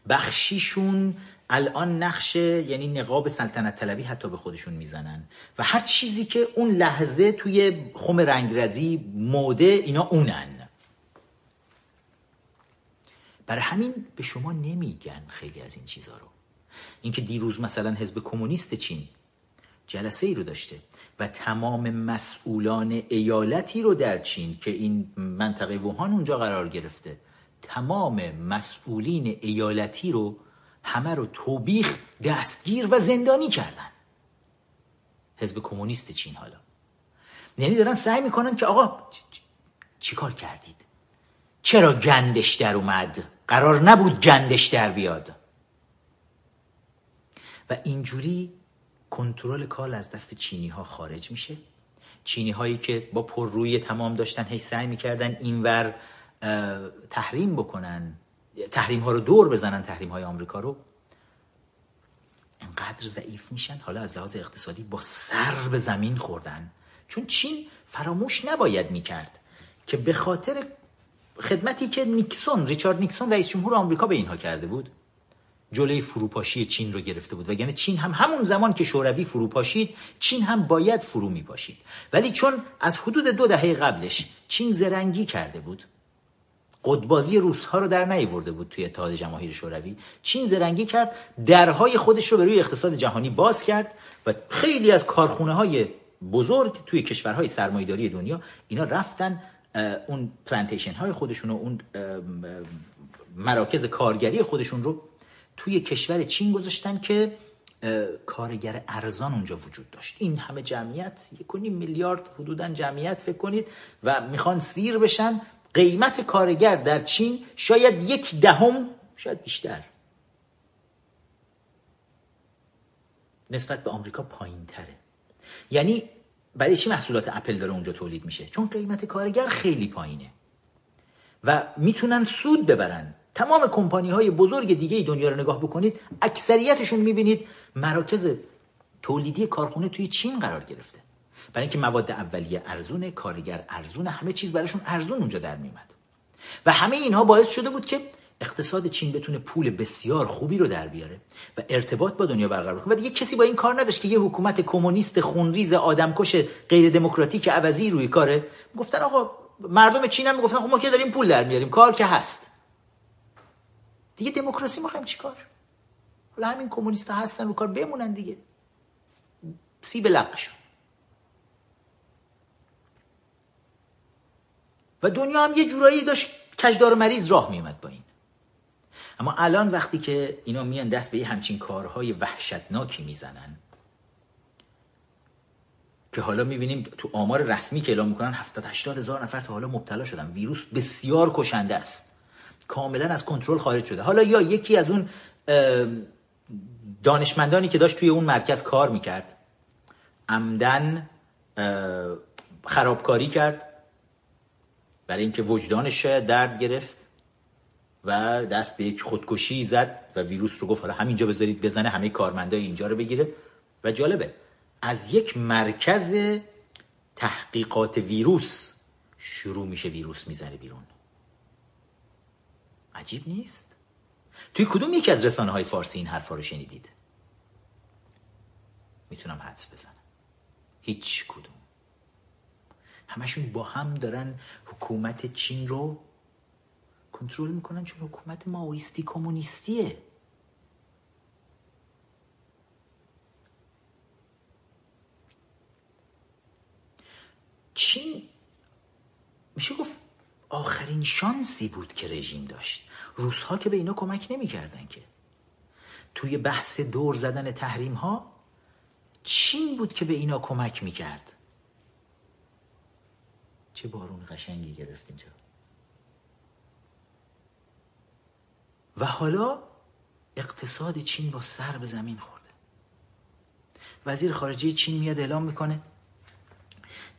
بخشیشون الان نقش یعنی نقاب سلطنت طلبی حتی به خودشون می‌زنن. و هر چیزی که اون لحظه توی خم رنگرزی موده اینا اونن. برای همین به شما نمیگن خیلی از این چیزها رو. اینکه دیروز مثلا حزب کمونیست چین جلسه ای رو داشته و تمام مسئولان ایالتی رو در چین که این منطقه ووهان اونجا قرار گرفته تمام مسئولین ایالتی رو همه رو توبیخ دستگیر و زندانی کردن. حزب کمونیست چین حالا. یعنی دارن سعی می‌کنن که آقا چیکار کردید؟ چرا گندش در اومد؟ قرار نبود گندش در بیاد. و اینجوری کنترل کال از دست چینی ها خارج میشه. چینی هایی که با پر روی تمام داشتن هی سعی می‌کردن اینور تحریم بکنن. تحریم ها رو دور بزنن تحریم های آمریکا رو. انقدر ضعیف میشن. حالا از لحاظ اقتصادی با سر به زمین خوردن. چون چین فراموش نباید می‌کرد که به خاطر خدمتی که نیکسون ریچارد نیکسون رئیس جمهور آمریکا به اینها کرده بود جلوی فروپاشی چین رو گرفته بود. وگرنه چین هم همون زمان که شوروی فروپاشید چین هم باید فرو میپاشید. ولی چون از حدود دو دهه قبلش چین زرنگی کرده بود قدبازی روس ها رو در نیورده بود توی اتحاد جماهیر شوروی. چین زرنگی کرد درهای خودش رو به روی اقتصاد جهانی باز کرد و خیلی از کارخونه های بزرگ توی کشورهای سرمایداری دنیا اینا رفتن اون پلانتیشن های خودشون و اون مراکز کارگری خودشون رو توی کشور چین گذاشتن که کارگر ارزان اونجا وجود داشت. این همه جمعیت یک میلیارد حدودا جمعیت فکر کنید و می‌خوان سیر بشن. قیمت کارگر در چین شاید یک دهم شاید بیشتر. نسبت به آمریکا پایین تره یعنی برای چی محصولات اپل داره اونجا تولید میشه؟ چون قیمت کارگر خیلی پایینه. و می‌تونن سود ببرن. تمام کمپانی های بزرگ دیگه دنیا رو نگاه بکنید اکثریتشون می‌بینید مراکز تولیدی کارخونه توی چین قرار گرفته. برای اینکه مواد اولیه ارزونه کارگر ارزونه همه چیز براشون ارزون اونجا در میمد و همه اینها باعث شده بود که اقتصاد چین بتونه پول بسیار خوبی رو در بیاره و ارتباط با دنیا برقرار کنه. و دیگه کسی با این کار نداشت که یه حکومت کمونیست خونریز آدمکش غیر دموکراتیک عوضی روی کاره. گفتن آقا مردم چین هم می‌گفتن خب ما که داریم پول در میاریم کار که هست. دیگه دموکراسی می‌خوایم چیکار حالا همین کمونیست هستن رو کار بمونن دیگه. سی به لقشون و دنیا هم یه جورایی داشت کجدار مریض راه میومد با این. اما الان وقتی که اینا میان دست به یه همچین کارهای وحشتناکی می‌زنن که حالا می‌بینیم تو آمار رسمی که اعلام می‌کنن 70 80 هزار نفر تا حالا مبتلا شدن. ویروس بسیار کشنده است. کاملا از کنترل خارج شده. حالا یا یکی از اون دانشمندانی که داشت توی اون مرکز کار می‌کرد عمدن خرابکاری کرد. برای اینکه وجدانش شاید درد گرفت و دست به یک خودکشی زد و ویروس رو گفت حالا همینجا بذارید بزنه همه کارمندای اینجا رو بگیره. و جالبه از یک مرکز تحقیقات ویروس شروع میشه ویروس می‌زنه بیرون. عجیب نیست؟ توی کدوم یکی از رسانه های فارسی این حرفا رو شنیدید؟ می‌تونم حدس بزنم. هیچ کدوم. همشون با هم دارن حکومت چین رو کنترل می‌کنن چون حکومت ماویستی کمونیستیه. چین میشه گفت آخرین شانسی بود که رژیم داشت. روسها که به اینا کمک نمی‌کردن که. توی بحث دور زدن تحریم ها چین بود که به اینا کمک می‌کرد. چه بارون قشنگی گرفت اینجا؟ و حالا اقتصاد چین با سر به زمین خورده. وزیر خارجه چین میاد اعلام می‌کنه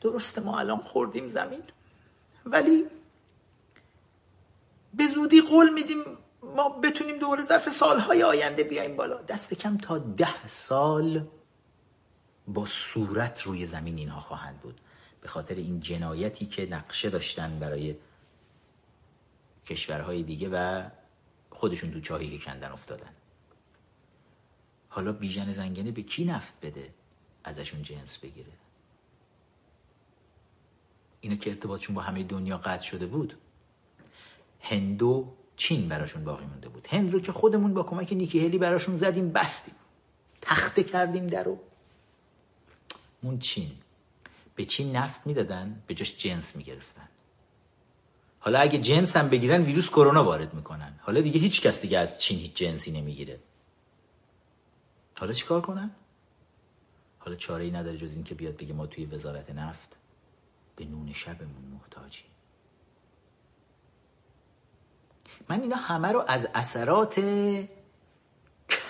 درسته ما الان خوردیم زمین ولی به زودی قول میدیم ما بتونیم دوباره ظرف سالهای آینده بیایم بالا. دست کم تا ده سال با صورت روی زمین اینها خواهند بود. به خاطر این جنایتی که نقشه داشتن برای کشورهای دیگه و خودشون تو چاهی که کندن افتادن. حالا بیژن زنگنه به کی نفت بده؟ ازشون جنس بگیره. اینا که ارتباطشون با همه دنیا قطع شده بود هندو چین براشون باقی مونده بود. هند رو که خودمون با کمک نیکی هلی براشون زدیم بستیم. تخته کردیم درو اون چین. به چین نفت می‌دادن؟ به جاش جنس می‌گرفتن. حالا اگه جنس هم بگیرن ویروس کرونا وارد می‌کنن. حالا دیگه هیچ کس دیگه از چین هیچ جنسی نمی‌گیره. حالا چیکار کنن؟ حالا چاره ای نداره جز این که بیاد بگه ما توی وزارت نفت به نون شبمون محتاجیم. من اینا همه رو از اثرات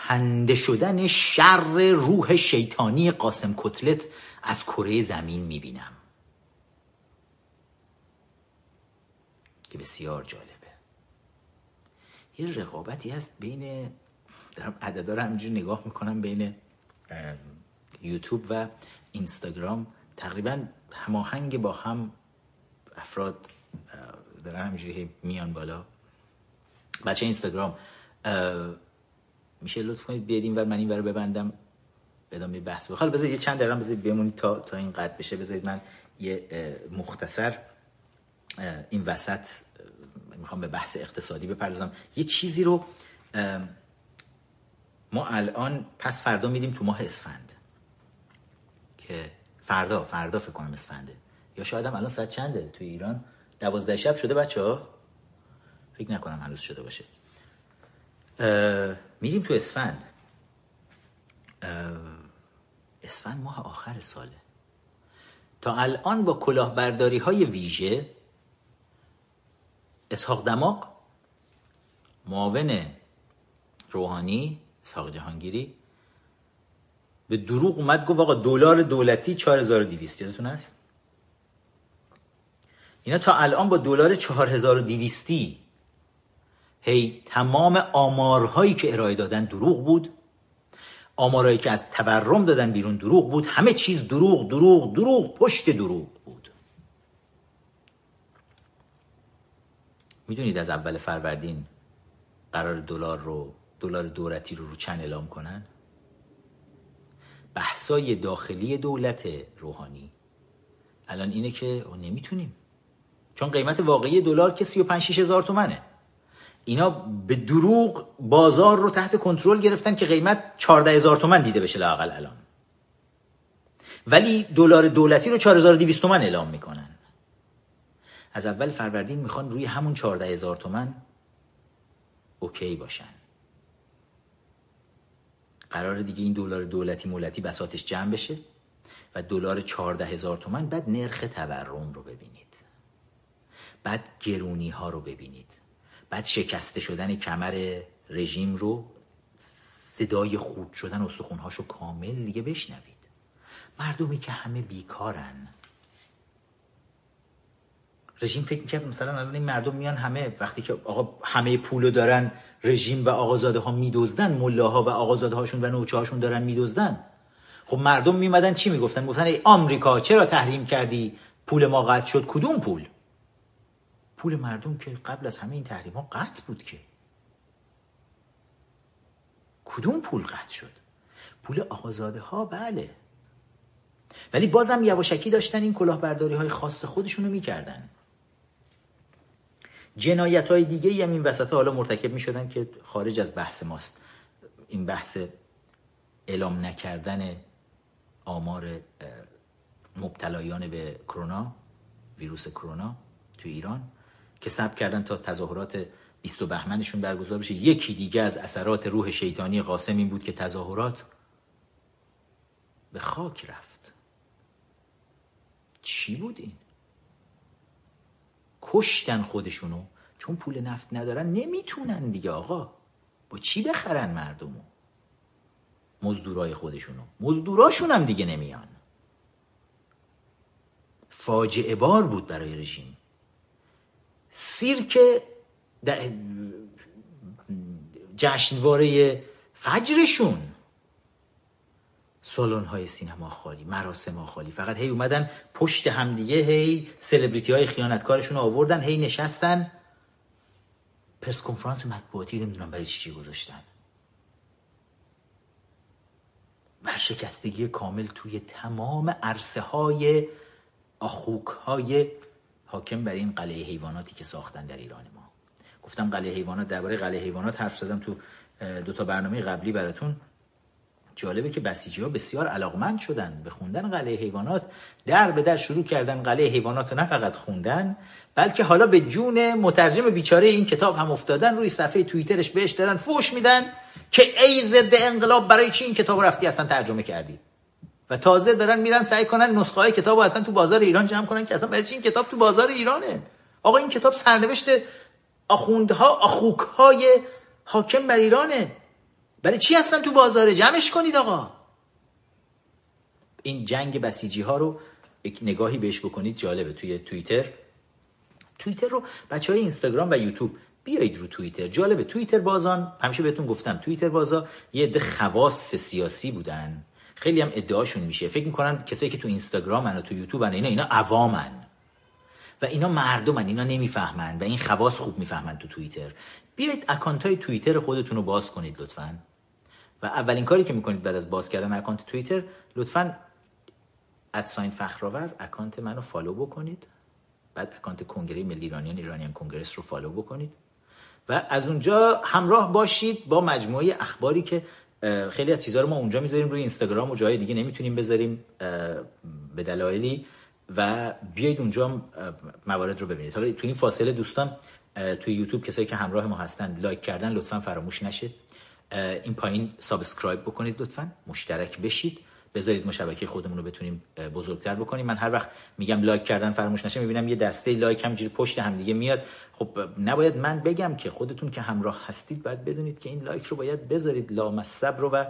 کنده شدن شر روح شیطانی قاسم کتلت از کره زمین می‌بینم. که بسیار جالبه. یه رقابتی هست بین دارم عددا رو همینجوری نگاه می‌کنم بین یوتیوب و اینستاگرام. تقریبا هماهنگ با هم افراد دارن همینجوری میان بالا. بچه اینستاگرام میشه لطف کنید بیاد این ور من این ور ببندم. ادامه بحث بخواد بذارید یه چند دقیقه بذارید بمونید تا تا این قد بشه. بذارید من یه مختصر این وسط می‌خوام به بحث اقتصادی بپردازم. یه چیزی رو ما الان پس فردا میریم تو ماه اسفند. که فردا فردا فکر کنم اسفنده. یا شاید هم الان ساعت چنده توی ایران؟ دوازده شب شده بچه ها؟ فکر نکنم هنوز شده باشه. میریم تو اسفند. اسفند ماه آخر ساله. تا الان با کلاهبرداری های ویژه اسحاق دماغ معاون روحانی اسحاق جهانگیری به دروغ اومد گفت آقا دلار دولتی 4200 یادتون هست؟ اینا تا الان با دلار 4200 هی تمام آمارهایی که ارائه دادن دروغ بود. آمارهایی که از تورم دادن بیرون دروغ بود. همه چیز دروغ دروغ دروغ پشت دروغ بود. می‌دونید از اول فروردین قرار دلار رو دلار دولتی رو رو چند اعلام کنن؟ بحثای داخلی دولت روحانی. الان اینه که نمی‌تونیم. چون قیمت واقعی دلار که 35 هزار تومنه. اینا به دروغ بازار رو تحت کنترل گرفتن که قیمت 14 هزار تومن دیده بشه لااقل الان. ولی دلار دولتی رو 4200 تومن اعلام می‌کنن. از اول فروردین می‌خوان روی همون چهارده هزار تومن okay باشن. قرار دیگه این دلار دولتی مولتی بساطش جمع بشه و دلار چهارده هزار تومن بعد نرخ تورم رو ببینید. بعد گرونی ها رو ببینید. بعد شکسته شدن کمر رژیم رو صدای خود شدن استخونهاش رو کامل دیگه بشنوید. مردمی که همه بیکارن. رژیم فکر می‌کرد مثلا الان این مردم میان همه وقتی که آقا همه پولو دارن رژیم و آقازاده ها میدزدن ملاها و آقازاده هاشون و نوچه هاشون دارن میدزدن. خب مردم میمدن چی می‌گفتن؟ می‌گفتن ای آمریکا چرا تحریم کردی؟ پول ما قطع شد کدوم پول؟ پول مردم که قبل از همه این تحریم ها قطع بود که. کدوم پول قطع شد؟ پول آقازاده ها بله. ولی بازم یواشکی داشتن این کلاهبرداری های خاص خودشونو می‌کردن. جنایت های دیگه هم این وسط حالا مرتکب می شدن که خارج از بحث ماست. این بحث اعلام نکردن آمار مبتلایان به کرونا ویروس کرونا تو ایران. که ثبت کردن تا تظاهرات 20 بهمنشون برگزار بشه. یکی دیگه از اثرات روح شیطانی قاسم این بود که تظاهرات به خاک رفت. چی بود این؟ کشتن خودشونو. چون پول نفت ندارن نمی‌تونن دیگه آقا. با چی بخرن مردمو؟ مزدورای خودشونو. مزدوراشون هم دیگه نمیان. فاجعه بار بود برای رژیم. سیرک جشنواره فجرشون سالن های سینما خالی مراسم خالی. فقط هی اومدن پشت همدیگه هی سلبریتی های خیانتکارشون آوردن هی نشستن. پرس کنفرانس مطبوعاتی نمی‌دونم برای چی گذاشتن. ورشکستگی کامل توی تمام عرصه های آخوک های حاکم بر این قلعه حیواناتی که ساختن در ایران ما. گفتم قلعه حیوانات درباره قلعه حیوانات حرف زدم تو دو تا برنامه قبلی براتون. جالبه که بسیجی ها بسیار علاقمند شدن به خوندن قلعه حیوانات. در به در شروع کردن قلعه حیوانات رو نه فقط خوندن بلکه حالا به جون مترجم بیچاره این کتاب هم افتادن روی صفحه توییترش بهش دارن فوش میدن که ای ضد انقلاب برای چی این کتاب رفتی اصلا ترجمه کردی؟ و تازه دارن میرن سعی کنن نسخه های کتاب اصلا تو بازار ایران جمع کنن که اصلا برای چی این کتاب تو بازار ایرانه؟ آقا این کتاب سرنوشت آخوندها آخوک های حاکم بر ایرانه. برای چی هستن تو بازار جمعش کنید آقا. این جنگ بسیجی ها رو یک نگاهی بهش بکنید جالبه. توی توییتر توییتر رو بچه های اینستاگرام و یوتیوب بیایید رو توییتر. جالبه. توییتر بازان همیشه بهتون گفتم توییتر بازا یه عده خواص سیاسی بودن. خیلی هم ادعاشون میشه. فکر می‌کنن کسایی که تو اینستاگرام و تو یوتیوب اینا اینا عوامن. و اینا مردمن اینا نمی‌فهمن و این خواص خوب می‌فهمن تو توییتر. بیایید اکانت های توییتر خودتون رو باز کنید لطفا. و اولین کاری که می‌کنید بعد از باز کردن account توییتر لطفا at sign فخرآور account منو follow بکنید. بعد account کنگره ملی ایرانیان Iranians Congress رو follow بکنید. و از اونجا همراه باشید با مجموعه اخباری که خیلی از چیزها رو ما اونجا می‌ذاریم روی اینستاگرام و جای دیگه نمی‌تونیم بذاریم به دلایلی. و بیایید اونجا موارد رو ببینید. حالا تو این فاصله دوستان توی یوتیوب کسایی که همراه ما هستن like کردن لطفا فراموش نشه این پایین subscribe بکنید لطفا. مشترک بشید. بذارید ما شبکه خودمون رو بتونیم بزرگتر بکنیم. من هر وقت میگم like کردن فراموش نشه می‌بینم یه دسته like همینجوری پشت هم دیگه میاد. خب نباید من بگم که خودتون که همراه هستید باید بدونید که این like رو باید بذارید. لامصب رو و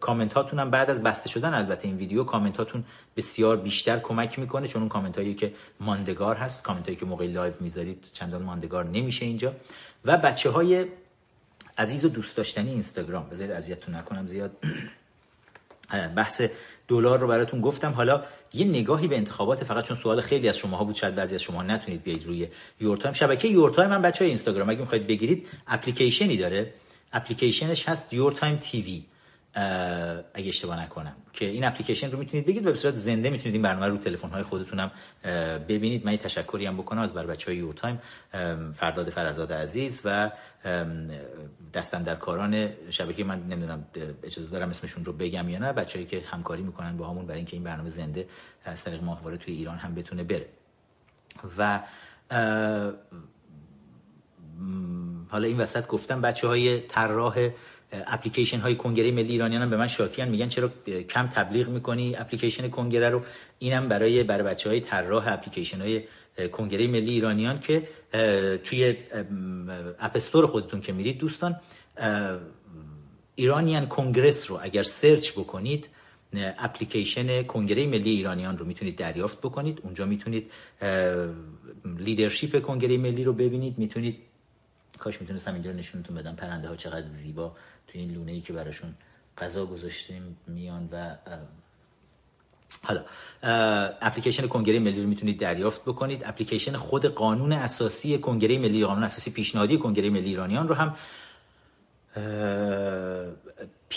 کامنت هاتون هم بعد از بسته شدن البته این ویدیو کامنت هاتون بسیار بیشتر کمک می‌کنه چون اون کامنت هایی که ماندگار هست کامنت هایی که موقع live می‌ذارید چندان ماندگار نمیشه اینجا. و بچه های عزیز و دوست داشتنی اینستاگرام بذارید اذیتتون نکنم زیاد. [CLEARS THROAT] بحث دلار رو براتون گفتم. حالا یه نگاهی به انتخابات فقط چون سوال خیلی از شماها بود شاید بعضی از شما نتونید بیاید روی Your Time. شبکه Your Time من بچه اینستاگرام اگه می‌خواید بگیرید اپلیکیشنی داره. اپلیکیشنش هست Your Time TV. اگه اشتباه نکنم. که این اپلیکیشن رو می‌تونید بگیرید و به صورت زنده می‌تونید این برنامه رو تلفن های خودتون هم ببینید. من تشکری هم بکنم از بر بچه های یور تایم فرداد فرزاد عزیز و دستن در کاران شبکه. من نمی‌دونم اجازه دارم اسمشون رو بگم یا نه. بچه‌ای که همکاری می‌کنن با همون برای اینکه این برنامه زنده از طریق ماهواره توی ایران هم بتونه بره. و حالا این وسط گفتم بچه های طراح اپلیکیشن های کنگره ملی ایرانیان هم به من شاکیان میگن چرا کم تبلیغ می‌کنی اپلیکیشن کنگره رو؟ اینم برای برای بچه های طراح اپلیکیشن های کنگره ملی ایرانیان که توی App Store خودتون که میرید دوستان Iranians Congress رو اگر search بکنید اپلیکیشن کنگره ملی ایرانیان رو می‌تونید دریافت بکنید. اونجا می‌تونید leadership کنگره ملی رو ببینید. می‌تونید کاش می‌تونستم اینجا نشونتون بدم پرنده ها چقدر زیبا توی این لونه ای که براشون غذا گذاشتیم میان و حالا اپلیکیشن کنگره ملی رو می‌تونید دریافت بکنید. اپلیکیشن خود قانون اساسی کنگره ملی قانون اساسی پیشنهادی کنگره ملی ایرانیان رو هم P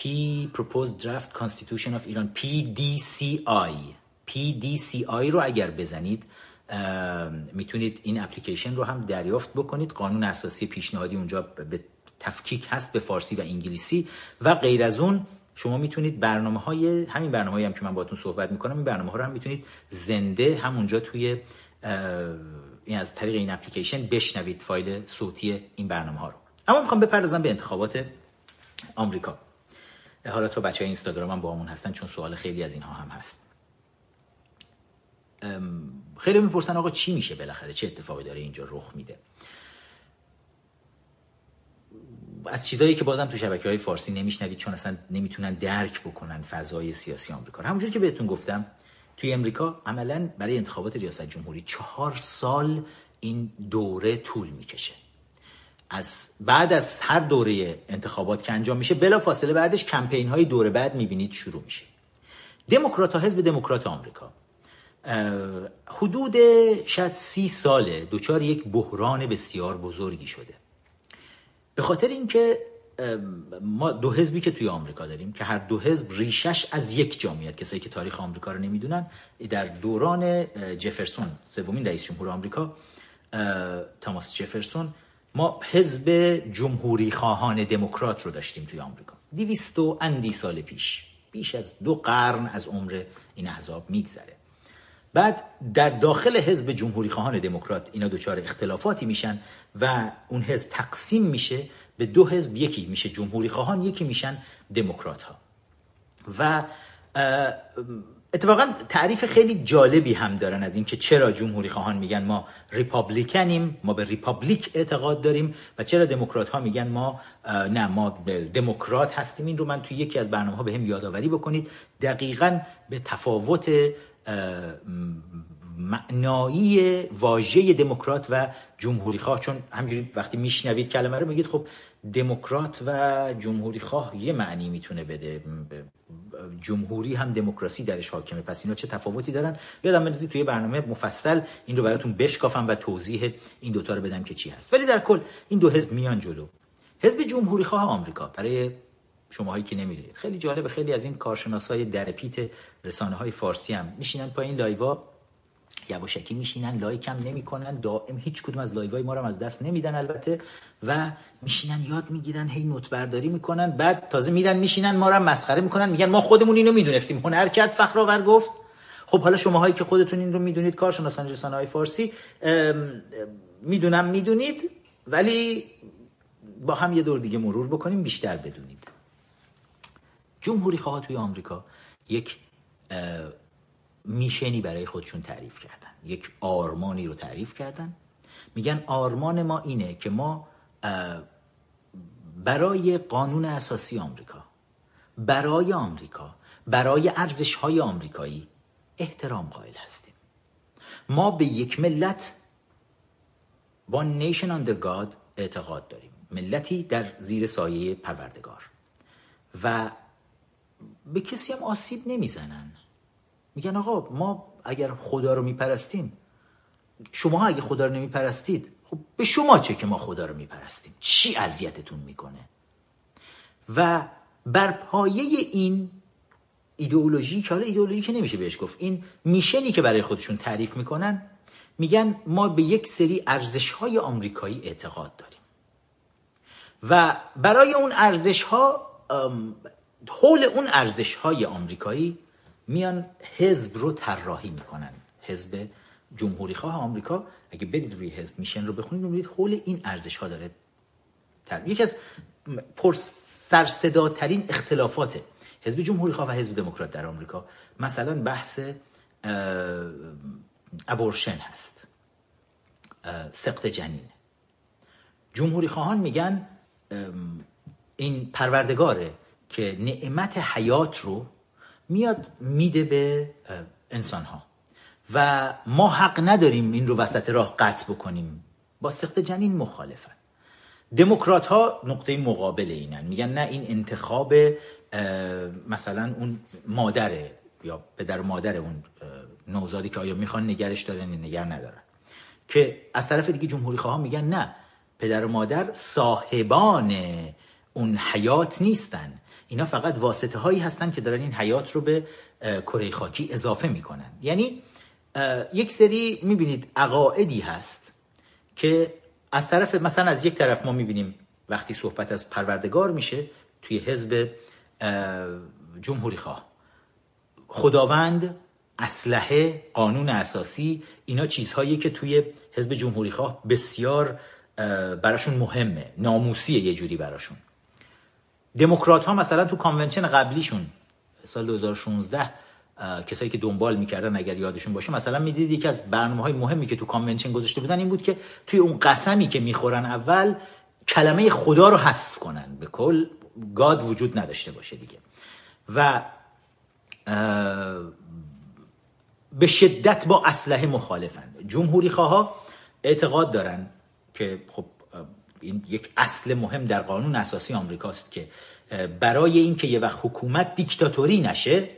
Proposed Draft Constitution of Iran PDCI PDCI رو اگر بزنید می‌تونید این اپلیکیشن رو هم دریافت بکنید. قانون اساسی پیشنهادی اونجا به تفکیک هست به فارسی و انگلیسی و غیر از اون شما می‌تونید برنامه های همین برنامه هم که من باتون صحبت می‌کنم این برنامه ها رو هم می‌تونید زنده همونجا توی این از طریق این اپلیکیشن بشنوید فایل صوتی این برنامه ها رو. اما می‌خوام بپردازم به انتخابات آمریکا. حالا تو بچه های اینستاگرام هم با همون هستن چون سوال خیلی از اینها هم هست. خیلی می‌پرسن آقا چی میشه بالاخره؟ چه اتفاقی داره اینجا رخ میده؟ از چیزایی که بازم تو شبکه های فارسی نمیشنوید چون اصلا نمی‌تونن درک بکنن فضای سیاسی آمریکا همونجوری که بهتون گفتم توی امریکا عملا برای انتخابات ریاست جمهوری چهار سال این دوره طول می‌کشه. از بعد از هر دوره انتخابات که انجام میشه بلا فاصله بعدش کمپین های دوره بعد می‌بینید شروع میشه. دموکرات ها حزب دموکرات آمریکا حدود شاید سی ساله دوچار یک بحران بسیار بزرگی شده. به خاطر اینکه ما دو حزبی که توی آمریکا داریم که هر دو حزب ریشش از یک جامعیت کسایی که تاریخ آمریکا رو نمی‌دونن. در دوران جفرسون سومین رئیس جمهور آمریکا تاماس جفرسون ما حزب جمهوری خواهان دموکرات رو داشتیم توی آمریکا. دیویست و اندی سال پیش بیش از دو قرن از عمر این احزاب میگذره. بعد در داخل حزب جمهوری خواهان دموکرات اینا دچار اختلافاتی میشن و اون حزب تقسیم میشه به دو حزب یکی میشه جمهوری خواهان یکی میشن دموکرات ها و اتفاقا تعریف خیلی جالبی هم دارن از اینکه چرا جمهوری خواهان میگن ما Republican یم ما به republic اعتقاد داریم و چرا دموکرات ها میگن ما نه ما دموکرات هستیم. این رو من توی یکی از برنامه ها به هم یادآوری بکنید. دقیقا به تفاوت معنایی واژه دموکرات و جمهوری خواه. چون همجوری وقتی میشنوید کلمه رو میگید خب دموکرات و جمهوری خواه یه معنی می‌تونه بده. جمهوری هم دموکراسی درش حاکمه. پس اینا چه تفاوتی دارن؟ یادم بندازید توی برنامه مفصل این رو براتون بشکافم و توضیح این دوتا رو بدم که چی هست. ولی در کل این دو حزب میان جلو. حزب جمهوری خواه آمریکا. برای شماهایی که نمی‌دونید. خیلی جالبه خیلی از این کارشناسای درپیت رسانه های فارسی هم میشینن پایین لایوا یواشکی میشینن لایک هم نمی‌کنن دائم هیچ کدوم از لایوهای ما رو از دست نمیدن البته و میشینن یاد می‌گیرن هی note برداری می‌کنن بعد تازه میرن میشینن ما رو مسخره می‌کنن میگن ما خودمون اینو می‌دونستیم. هنر کرد فخرآور گفت. خب حالا شماهایی که خودتون این رو می‌دونید کارشناسان رسانه های فارسی می‌دونم می‌دونید ولی با هم یه دور دیگه مرور بکنیم بیشتر بدونید جمهوری خواه توی آمریکا یک میشنی برای خودشون تعریف کردن. یک آرمانی رو تعریف کردن. میگن آرمان ما اینه که ما برای قانون اساسی آمریکا برای آمریکا برای ارزش های آمریکایی احترام قائل هستیم. ما به یک ملت با نیشن اندر گاد اعتقاد داریم. ملتی در زیر سایه پروردگار. و به کسی هم آسیب نمی‌زنن. میگن آقا ما اگر خدا رو میپرستیم شما اگه خدا رو نمیپرستید خب به شما چه که ما خدا رو میپرستیم؟ چی اذیتتون می‌کنه؟ و بر پایه این ایدئولوژی که حالا ایدئولوژی که نمیشه بهش گفت این میشنی که برای خودشون تعریف می‌کنن میگن ما به یک سری ارزش های آمریکایی اعتقاد داریم. و برای اون ارزش ها حول اون ارزش های آمریکایی میان حزب رو طراحی می‌کنن. حزب جمهوری خواه آمریکا اگه برید روی حزب میشن رو بخونید می‌بینید حول این ارزش ها داره تر... یکی از پر سرصداترین اختلافات حزب جمهوری خواه و حزب دموکرات در آمریکا مثلا بحث ابورشن هست. سقط جنین. جمهوری خواهان میگن این پروردگاره که نعمت حیات رو میاد میده به انسان ها و ما حق نداریم این رو وسط راه قطع بکنیم. با سخت جنین مخالفن. دموکرات ها نقطه مقابل اینن. میگن نه این انتخاب مثلا اون مادره یا پدر مادر اون نوزادی که آیا می‌خوان نگرش دارن یا نگر ندارن. که از طرف دیگه جمهوری خواهان میگن نه پدر و مادر صاحبان اون حیات نیستن. اینا فقط واسطه هایی هستن که دارن این حیات رو به کره خاکی اضافه می‌کنن. یعنی یک سری می‌بینید عقاعدی هست که از طرف مثلا از یک طرف ما می‌بینیم وقتی صحبت از پروردگار میشه توی حزب جمهوری خواه. خداوند اسلحه قانون اساسی اینا چیزهایی که توی حزب جمهوری خواه بسیار براشون مهمه. ناموسیه یه جوری براشون. دموکرات ها مثلا تو convention قبلیشون سال 2016 کسایی که دنبال می‌کردن اگر یادشون باشه مثلا می‌دید یکی از برنامه های مهمی که تو convention گذاشته بودن این بود که توی اون قسمی که می‌خورن اول کلمه خدا رو حذف کنن. به کل گاد وجود نداشته باشه دیگه. و به شدت با اسلحه مخالفن. جمهوری خواه اعتقاد دارن که خب این یک اصل مهم در قانون اساسی آمریکاست که برای اینکه یه وقت حکومت دیکتاتوری نشه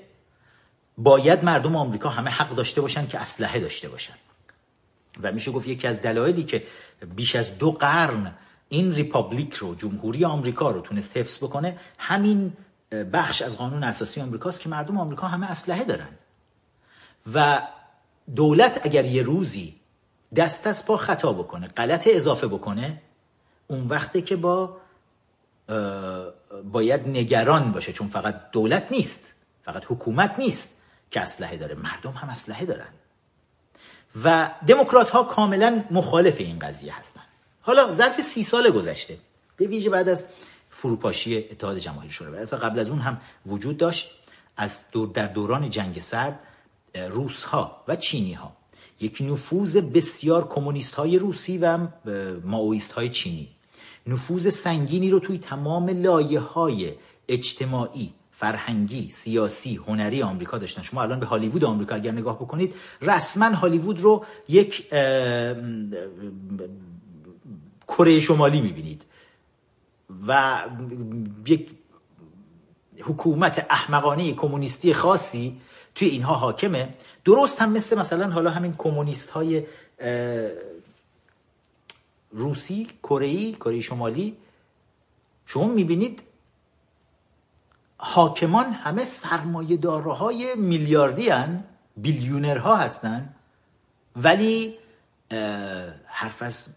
باید مردم آمریکا همه حق داشته باشن که اسلحه داشته باشن. و میشه گفت یکی از دلایلی که بیش از دو قرن این ریپابلیک رو جمهوری آمریکا رو تونست حفظ بکنه همین بخش از قانون اساسی آمریکاست که مردم آمریکا همه اسلحه دارن. و دولت اگر یه روزی دست از پا خطا بکنه غلط اضافه بکنه اون وقته که با باید نگران باشه چون فقط دولت نیست فقط حکومت نیست که اسلحه داره. مردم هم اسلحه دارن. و دموکرات ها کاملا مخالف این قضیه هستن. حالا ظرف سی سال گذشته به ویژه بعد از فروپاشی اتحاد جماهیر شوروی تا قبل از اون هم وجود داشت. از دور در دوران جنگ سرد روس ها و چینی ها یک نفوذ بسیار کمونیست های روسی و ماویست های چینی. نفوذ سنگینی رو توی تمام لایه های اجتماعی فرهنگی سیاسی هنری آمریکا داشتن. شما الان به هالیوود آمریکا اگر نگاه بکنید رسما هالیوود رو یک کره شمالی می‌بینید. و یک حکومت احمقانه کمونیستی خاصی توی اینها حاکمه. درست هم مثل مثلا حالا همین کمونیست های روسی کره کره شمالی شما می‌بینید حاکمان همه سرمایه دارهای میلیاردی هن بیلیونرها هستن ولی حرف از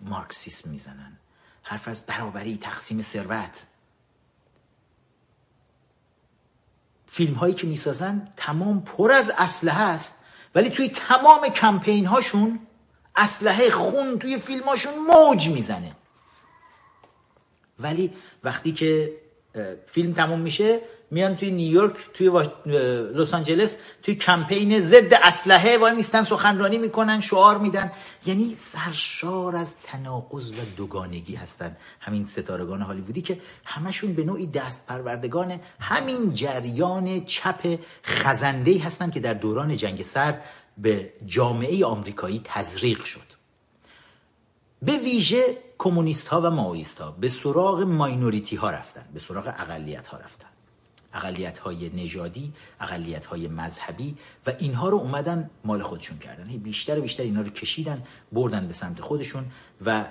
مارکسیسم می‌زنن حرف از برابری تقسیم ثروت. فیلم هایی که می‌سازن تمام پر از اسلحه است ولی توی تمام کمپین هاشون اسلحه خون توی فیلم هاشون موج می‌زنه. ولی وقتی که فیلم تموم میشه میان توی نیویورک توی لس آنجلس توی کمپین ضد اسلحه وای میستن سخنرانی می‌کنن شعار میدن. یعنی سرشار از تناقض و دوگانگی هستن همین ستارگان هالیوودی که همشون به نوعی دست پروردگان همین جریان چپ خزنده هستن که در دوران جنگ سرد به جامعه آمریکایی تزریق شد. به ویژه کمونیست ها و ماویست ها به سراغ ماینوریتی ها رفتن به سراغ اقلیت ها رفتن. اقلیت های نژادی اقلیت های مذهبی و اینها رو اومدن مال خودشون کردن. بیشتر و بیشتر اینا رو کشیدن بردن به سمت خودشون و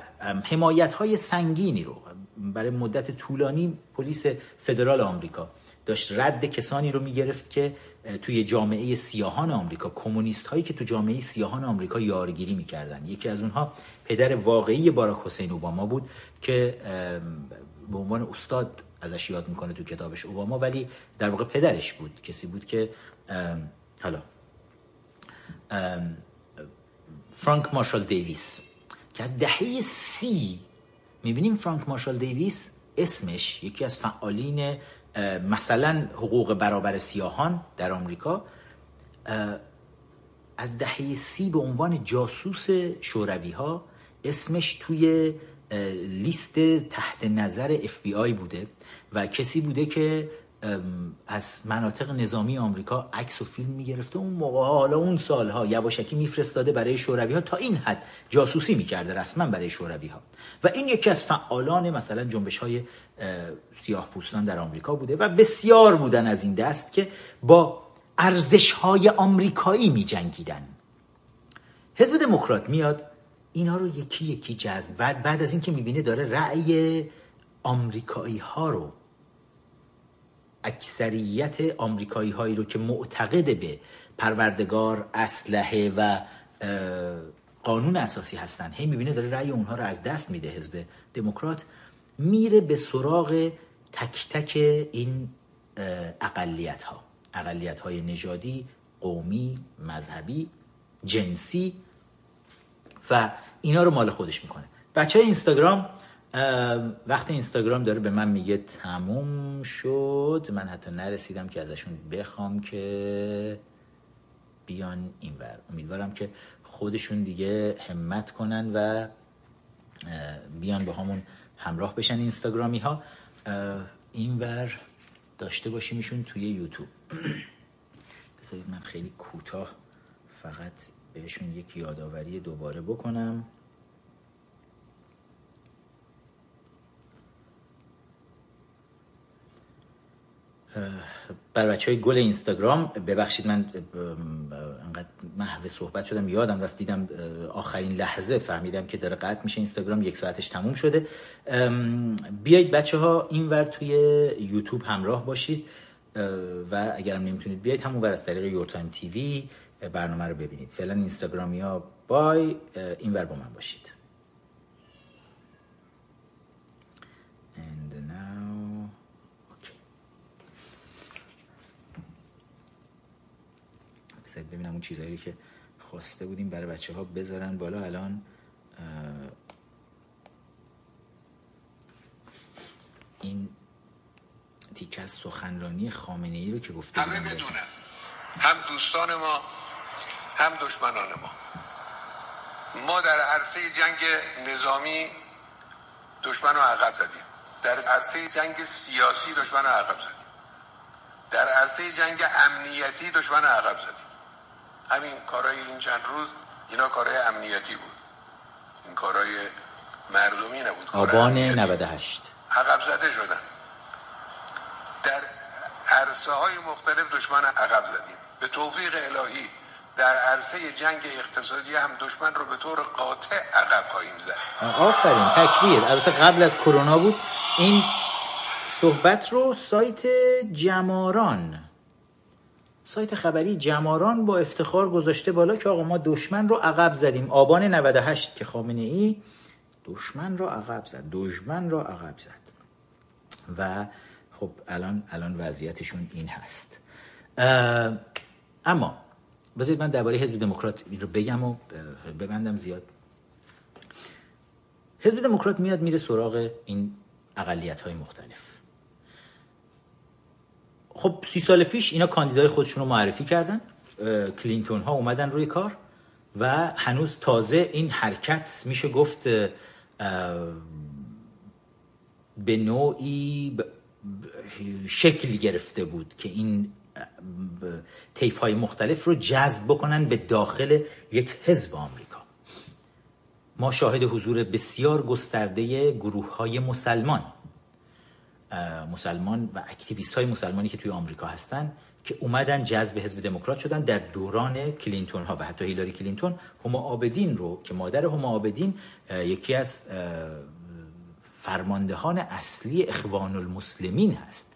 حمایت های سنگینی رو برای مدت طولانی پلیس فدرال آمریکا داشت رد کسانی رو می‌گرفت که توی جامعه سیاهان آمریکا کمونیست هایی که تو جامعه سیاهان آمریکا یارگیری می‌کردن. یکی از اونها پدر واقعی باراک حسین اوباما بود که به عنوان استاد ازش یاد می‌کنه تو کتابش اوباما ولی در واقع پدرش بود. کسی بود که حالا فرانک مارشال دیویس که از دهه سی می‌بینیم فرانک مارشال دیویس اسمش یکی از فعالین مثلا حقوق برابر سیاهان در آمریکا از دهه سی به عنوان جاسوس شوروی ها اسمش توی لیست تحت نظر اف بی آی بوده و کسی بوده که از مناطق نظامی آمریکا عکس و فیلم می‌گرفته. اون موقع حالا اون سالها یواشکی میفرستاده برای شوروی ها تا این حد جاسوسی می‌کرده رسما برای شوروی ها و این یکی از فعالان مثلا جنبش های سیاه پوستان در آمریکا بوده و بسیار بودن از این دست که با ارزش های آمریکایی می جنگیدن حزب دموکرات میاد اینا رو یکی یکی جذب. بعد بعد از اینکه می‌بینه داره رأی آمریکایی ها رو اکثریت آمریکایی هایی رو که معتقد به پروردگار اسلحه و قانون اساسی هستن هی می‌بینه داره رأی اونها رو از دست میده حزب دموکرات میره به سراغ تک تک این اقلیت ها اقلیت های نژادی قومی مذهبی جنسی و اینا رو مال خودش می‌کنه. بچه اینستاگرام وقتی اینستاگرام داره به من میگه تموم شد من حتی نرسیدم که ازشون بخوام که بیان اینور امیدوارم که خودشون دیگه همت کنن و بیان با همون همراه بشن اینستاگرامی ها اینور داشته باشیمشون توی یوتیوب. [CLEARS THROAT] بذارید من خیلی کوتاه فقط بهشون یک یادآوری دوباره بکنم. بر بچه های گل اینستاگرام ببخشید من انقدر محو صحبت شدم یادم رفت دیدم آخرین لحظه فهمیدم که داره قطع میشه اینستاگرام یک ساعتش تموم شده. بیایید بچه ها اینور توی یوتیوب همراه باشید و اگرم نمی‌تونید بیایید همون ور از طریق Your Time TV برنامه رو ببینید. فعلا اینستاگرامی ها bye اینور با من باشید. ببینم اون چیزهایی که خواسته بودیم برای بچه ها بذارن بالا. الان این تیکه از سخنرانی خامنه ای رو که گفته همه بدونن هم دوستان ما هم دشمنان ما. ما در عرصه جنگ نظامی دشمن رو عقب زدیم. در عرصه جنگ سیاسی دشمن رو عقب زدیم. در عرصه جنگ امنیتی دشمن رو عقب زدیم. همین کارهای این چند روز اینا کارهای امنیتی بود. این کارهای مردمی نبود آبان 98 عقب زده شدن. در عرصه های مختلف دشمن عقب زدیم. به توفیق الهی در عرصه جنگ اقتصادی هم دشمن رو به طور قاطع عقب خواهیم زد. آفرین تکبیر. البته قبل از کرونا بود. این صحبت رو سایت جماران سایت خبری جماران با افتخار گذاشته بالا که آقا ما دشمن رو عقب زدیم. آبان 98 که خامنه ای دشمن رو عقب زد. دشمن رو عقب زد. و خب الان الان وضعیتشون این هست. اما بذارید من درباره حزب دموکرات رو بگم و ببندم زیاد. حزب دموکرات میاد میره سراغ این اقلیت های مختلف. خب سی سال پیش اینا کاندیدای خودشون رو معرفی کردن. کلینتون ها اومدن روی کار و هنوز تازه این حرکت میشه گفت به نوعی شکل گرفته بود که این تیف های مختلف رو جذب بکنن به داخل یک حزب آمریکا. ما شاهد حضور بسیار گسترده گروه های مسلمان مسلمان و activist های مسلمانی که توی آمریکا هستن که اومدن جذب حزب دموکرات شدن در دوران کلینتون ها و حتی هیلاری کلینتون هما آبدین رو که مادر هما آبدین یکی از فرماندهان اصلی اخوان المسلمین هست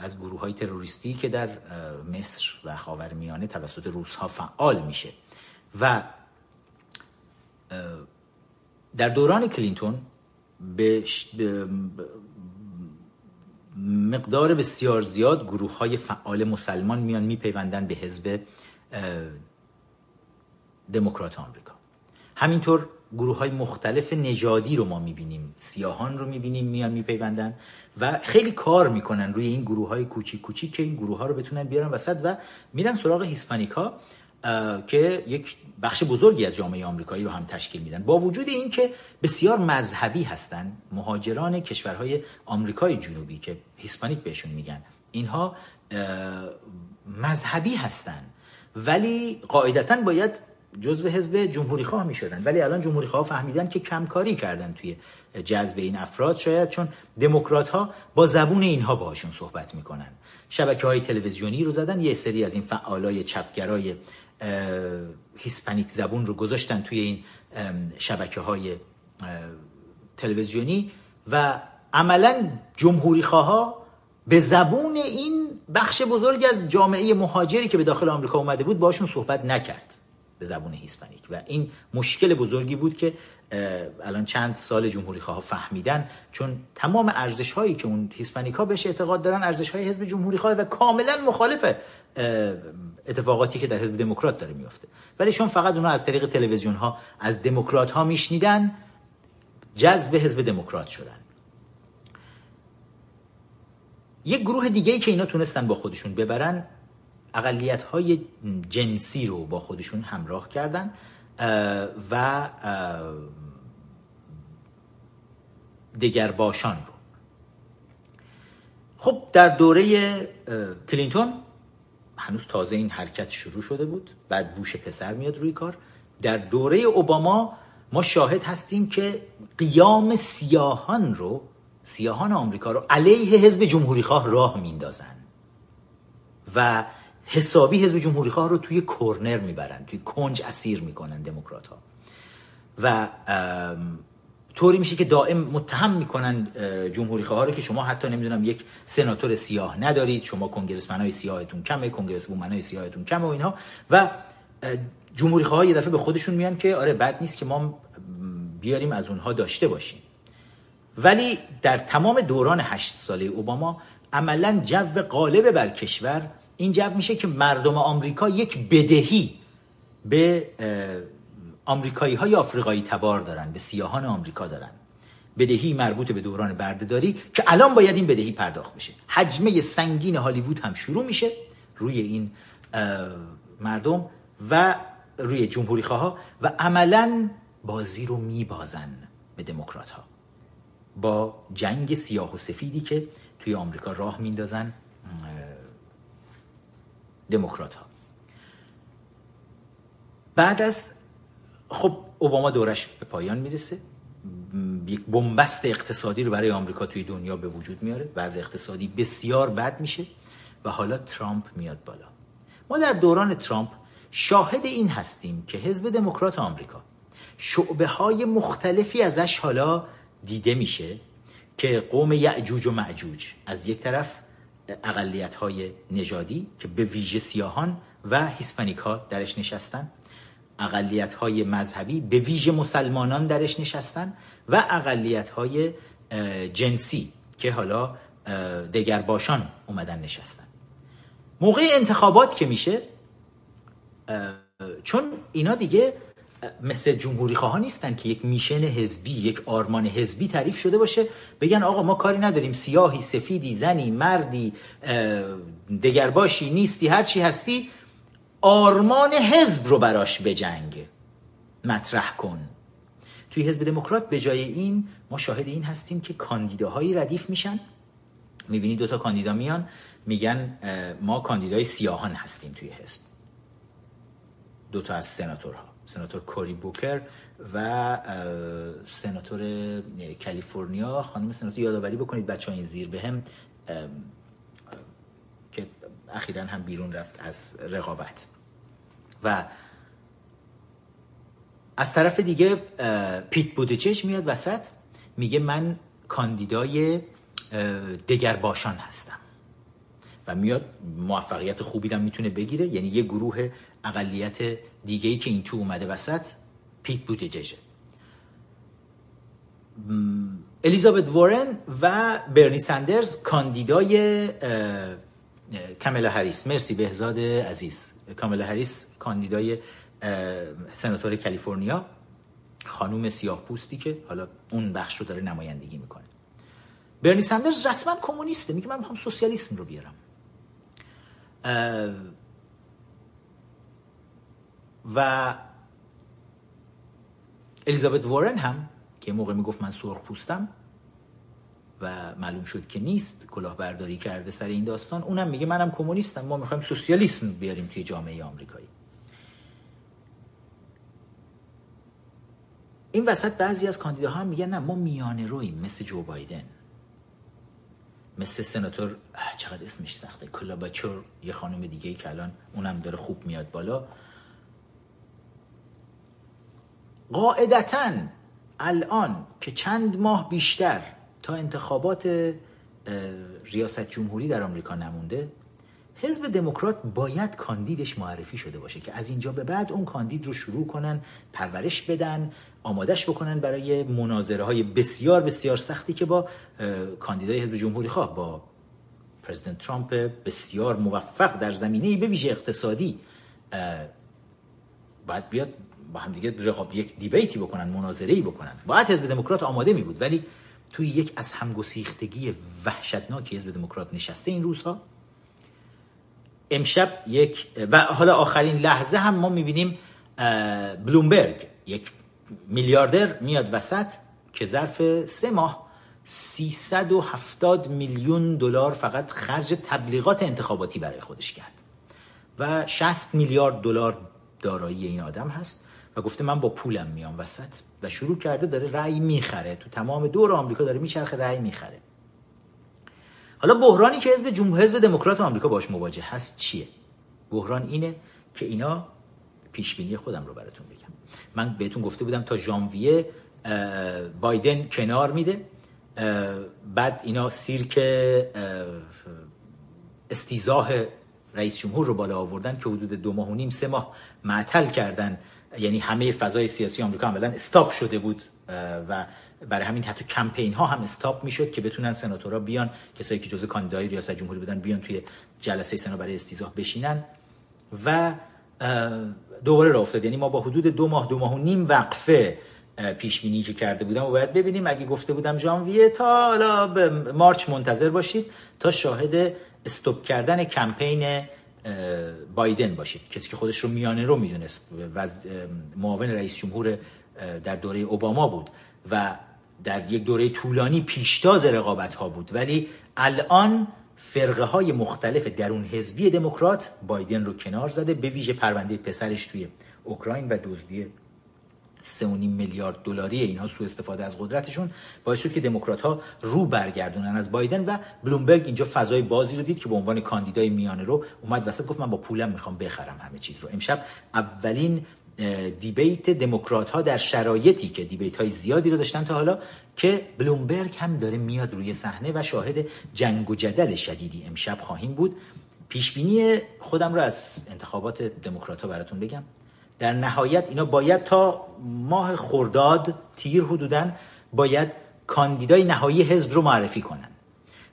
از گروه های تروریستی که در مصر و خاورمیانه توسط روس ها فعال میشه. و در دوران کلینتون به مقدار بسیار زیاد گروه های فعال مسلمان میان میپیوندن به حزب دموکرات آمریکا. همینطور گروه های مختلف نژادی رو ما می‌بینیم سیاهان رو می‌بینیم میان میپیوندن و خیلی کار می‌کنن روی این گروه های کوچیک کوچیک که این گروه ها رو بتونن بیارن وسط و میرن سراغ هیسپانیکا که یک بخش بزرگی از جامعه آمریکایی رو هم تشکیل میدن. با وجود اینکه بسیار مذهبی هستن مهاجران کشورهای آمریکای جنوبی که هیسپانیک بهشون میگن اینها مذهبی هستن. ولی قاعدتا باید جزو حزب جمهوری خواه می ولی الان جمهوری خواه فهمیدن که کمکاری کردن توی جذب این افراد. شاید چون دموکرات ها با زبون اینها باهاشون صحبت می‌کنن. شبکه های تلویزیونی رو زدن یه سری از این فعالای چپگرای هیسپانیک زبون رو گذاشتن توی این شبکه های تلویزیونی و عملا جمهوری خواه به زبون این بخش بزرگ از جامعه مهاجری که به داخل آمریکا اومده بود باشون صحبت نکرد به زبون هیسپانیک. و این مشکل بزرگی بود که الان چند سال جمهوری خواه فهمیدن چون تمام ارزش هایی که اون هیسپانیک ها بهش اعتقاد دارن ارزش های حزب جمهوری خواه و کاملا مخالف اتفاقاتی که در حزب دموکرات داره میفته ولی چون فقط اونا از طریق تلویزیون ها از دموکرات ها میشنیدن جذب حزب دموکرات شدن. یک گروه دیگه ای که اینا تونستن با خودشون ببرن اقلیت های جنسی رو با خودشون همراه کردن. و باشان رو. خب در دوره کلینتون هنوز تازه این حرکت شروع شده بود. بعد بوش پسر میاد روی کار. در دوره اوباما ما شاهد هستیم که قیام سیاهان رو سیاهان آمریکا رو علیه حزب جمهوری خواه راه میندازن. و حسابی حزب جمهوری خواه رو توی کورنر می‌برن توی کنج اسیر می‌کنن دموکرات ها و طوری میشه که دائم متهم می‌کنن جمهوری خواه رو که شما حتی نمی‌دونم یک سناتور سیاه ندارید شما کنگرسمن های سیاهتون کمه کنگرس های سیاهتون کمه و اینها. و جمهوری خواه یه دفعه به خودشون میان که آره بد نیست که ما بیاریم از اونها داشته باشیم. ولی در تمام دوران هشت ساله اوباما عملا جو غالب بر کشور این جو میشه که مردم آمریکا یک بدهی به آمریکایی های آفریقایی تبار دارن به سیاهان آمریکا دارن. بدهی مربوط به دوران بردهداری که الان باید این بدهی پرداخت بشه. حجمه سنگین هالیوود هم شروع میشه روی این مردم و روی جمهوری خواه و عملا بازی رو میبازن به دموکرات ها با جنگ سیاه و سفیدی که توی آمریکا راه میندازن. دموکرات ها بعد از خب اوباما دورش به پایان می‌رسه. یک بنبست اقتصادی رو برای آمریکا توی دنیا به وجود میاره وضع اقتصادی بسیار بد میشه و حالا ترامپ میاد بالا. ما در دوران ترامپ شاهد این هستیم که حزب دموکرات آمریکا شعبه های مختلفی ازش حالا دیده میشه که قوم یعجوج و معجوج از یک طرف اقلیت های نژادی که به ویژه سیاهان و هیسپانیک ها درش نشستن. اقلیت های مذهبی به ویژه مسلمانان درش نشستن و اقلیت های جنسی که حالا دگر باشان اومدن نشستن. موقع انتخابات که میشه چون اینا دیگه مثل جمهوری خواه نیستن که یک میشن حزبی یک آرمان حزبی تعریف شده باشه. بگن آقا ما کاری نداریم. سیاهی سفیدی زنی مردی دگرباشی نیستی هر چی هستی آرمان حزب رو براش بجنگ مطرح کن. توی حزب دموکرات به جای این ما شاهد این هستیم که کاندیداهایی ردیف میشن. می‌بینی دوتا کاندیدا میان میگن ما کاندیدای سیاهان هستیم توی حزب. دوتا از سناتورها. سناتور کوری بوکر و سناتور کالیفرنیا خانم سناتور یادآوری بکنید بچه ها این زیر به که اخیرا هم بیرون رفت از رقابت. و از طرف دیگه پیت بودجج میاد وسط میگه من کاندیدای دگر باشان هستم. و میاد موفقیت خوبی هم می‌تونه بگیره یعنی یه گروه اقلیت دیگه ای که این تو اومده وسط پیت بوتججه الیزابت وارن و برنی سندرز کاندیدای کاملا هریس. مرسی بهزاد عزیز. کاملا هریس کاندیدای سناتور کالیفرنیا. خانوم سیاه پوستی که حالا اون بخش رو داره نمایندگی می‌کنه. برنی سندرز رسما کمونیسته. میگه من می‌خوام سوسیالیسم رو بیارم. و الیزابت وارن هم که موقع می‌گفت من سرخ پوستم و معلوم شد که نیست کلاهبرداری کرده سر این داستان اونم میگه منم کمونیستم ما می‌خوایم سوسیالیسم بیاریم توی جامعه آمریکایی. این وسط بعضی از کاندیداها هم میگن نه ما میانه رویم مثل جو بایدن. مثل سناتور چقدر اسمش سخته کلاباچور یه خانم دیگه ای که الان اونم داره خوب میاد بالا. قاعدتا الان که چند ماه بیشتر تا انتخابات ریاست جمهوری در آمریکا نمونده حزب دموکرات باید کاندیدش معرفی شده باشه که از اینجا به بعد اون کاندید رو شروع کنن پرورش بدن آمادش بکنن برای مناظره های بسیار بسیار سختی که با کاندیدای حزب جمهوری خواه با پرزیدنت ترامپ بسیار موفق در زمینه به ویژه اقتصادی باید بیاد با هم دیگه رقاب یک دیبیتی بکنن مناظره ای بکنن. باید حزب دموکرات آماده می بود ولی توی یک از همگسیختگی وحشتناکی حزب دموکرات نشسته این روزها. امشب یک و حالا آخرین لحظه هم ما می‌بینیم بلومبرگ یک میلیاردر میاد وسط که ظرف سه ماه 370 میلیون دلار فقط خرج تبلیغات انتخاباتی برای خودش کرد. و 60 میلیارد دلار دارایی این آدم هست. و گفته من با پولم میام وسط و شروع کرده داره رأی می‌خره. تو تمام دور آمریکا داره میچرخه رأی می‌خره. حالا بحرانی که حزب جمهور حزب دموکرات آمریکا باش مواجه هست چیه؟ بحران اینه که اینا پیش بینی خودم رو براتون بگم. من بهتون گفته بودم تا ژانویه بایدن کنار میده بعد اینا سیرک استیزاه رئیس جمهور رو بالا آوردن که حدود دو ماه و نیم سه ماه معطل کردن یعنی همه فضای سیاسی آمریکا عملا استاپ شده بود و برای همین حتی کمپین ها هم استاپ می‌شد که بتونن سناتورها بیان کسایی که جزء کاندیدای ریاست جمهوری بودن بیان توی جلسه سنا برای استیزاه بشینن. و دوباره راه افتاد. یعنی ما با حدود دو ماه دو ماه و نیم وقفه پیش بینی که کرده بودم و باید ببینیم. اگه گفته بودم ژانویه تا حالا مارچ منتظر باشید تا شاهد استوب کردن کمپین بایدن باشید. کسی که خودش رو میانه رو می‌دونست. معاون رئیس جمهور در دوره اوباما بود و در یک دوره طولانی پیشتاز رقابت ها بود. ولی الان فرقه های مختلف درون حزبی دموکرات بایدن رو کنار زده به ویژه پرونده پسرش توی اوکراین و دزدی 3.5 میلیارد دلاری اینها سوء استفاده از قدرتشون باعث شد که دموکرات ها رو برگردونن از بایدن و بلومبرگ اینجا فضای بازی رو دید که به عنوان کاندیدای میانه رو اومد وسط گفت من با پولم می‌خوام بخرم همه چیز رو. امشب اولین دیبیت دموکرات ها در شرایطی که دیبیت های زیادی رو داشتن تا حالا که بلومبرگ هم داره میاد روی صحنه و شاهد جنگ و جدل شدیدی امشب خواهیم بود. پیش بینی خودم رو از انتخابات دموکرات ها براتون بگم. در نهایت اینا باید تا ماه خرداد تیر حدودن باید کاندیدای نهایی حزب رو معرفی کنن.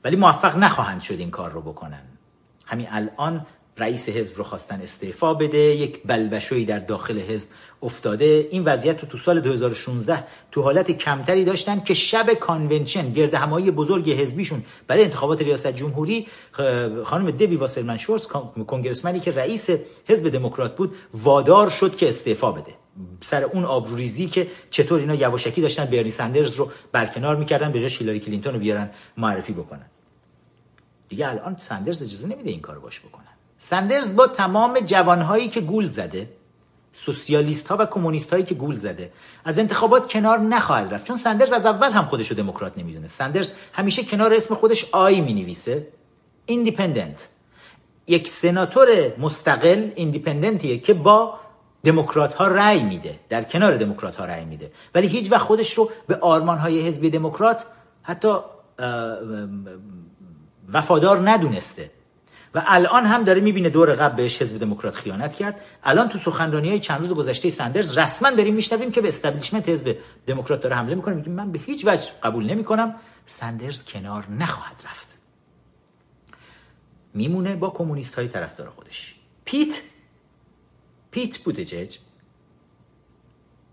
ولی موفق نخواهند شد این کار رو بکنن. همین الان رئیس حزب رو خواستن استعفا بده یک بلبشویی در داخل حزب افتاده. این وضعیت رو تو سال 2016 تو حالت کمتری داشتن که شب convention گرد همایی بزرگ حزبیشون برای انتخابات ریاست جمهوری خانم دبی واسرمن شورز congressman ی که رئیس حزب دموکرات بود وادار شد که استعفا بده. سر اون آبروریزی که چطور اینا یواشکی داشتن برنی سندرز رو برکنار می‌کردن به جای هیلاری کلینتون رو بیارن معرفی بکنن. دیگه الان سندرز اجازه نمیده این کارو باش بکنن سندرز با تمام جوانهایی که گول زده سوسیالیست ها و کمونیست هایی که گول زده از انتخابات کنار نخواهد رفت. چون سندرز از اول هم خودش رو دموکرات نمی‌دونه. سندرز همیشه کنار اسم خودش I می نویسه independent. یک سناتور مستقل independent یه که با دموکرات ها رأی میده در کنار دموکرات ها رأی میده. ولی هیچ وقت خودش رو به آرمان های حزب دموکرات حتی وفادار ندونسته. و الان هم داره می‌بینه دور قبل بهش حزب دموکرات خیانت کرد. الان تو سخنرانی های چند روز گذشته سندرز رسما داریم میشنویم که به استبلیشمنت حزب دموکرات داره حمله می‌کنه. میگه من به هیچ وجه قبول نمی‌کنم. سندرز کنار نخواهد رفت. میمونه با کمونیست های طرفدار خودش. پیت پیت بودجج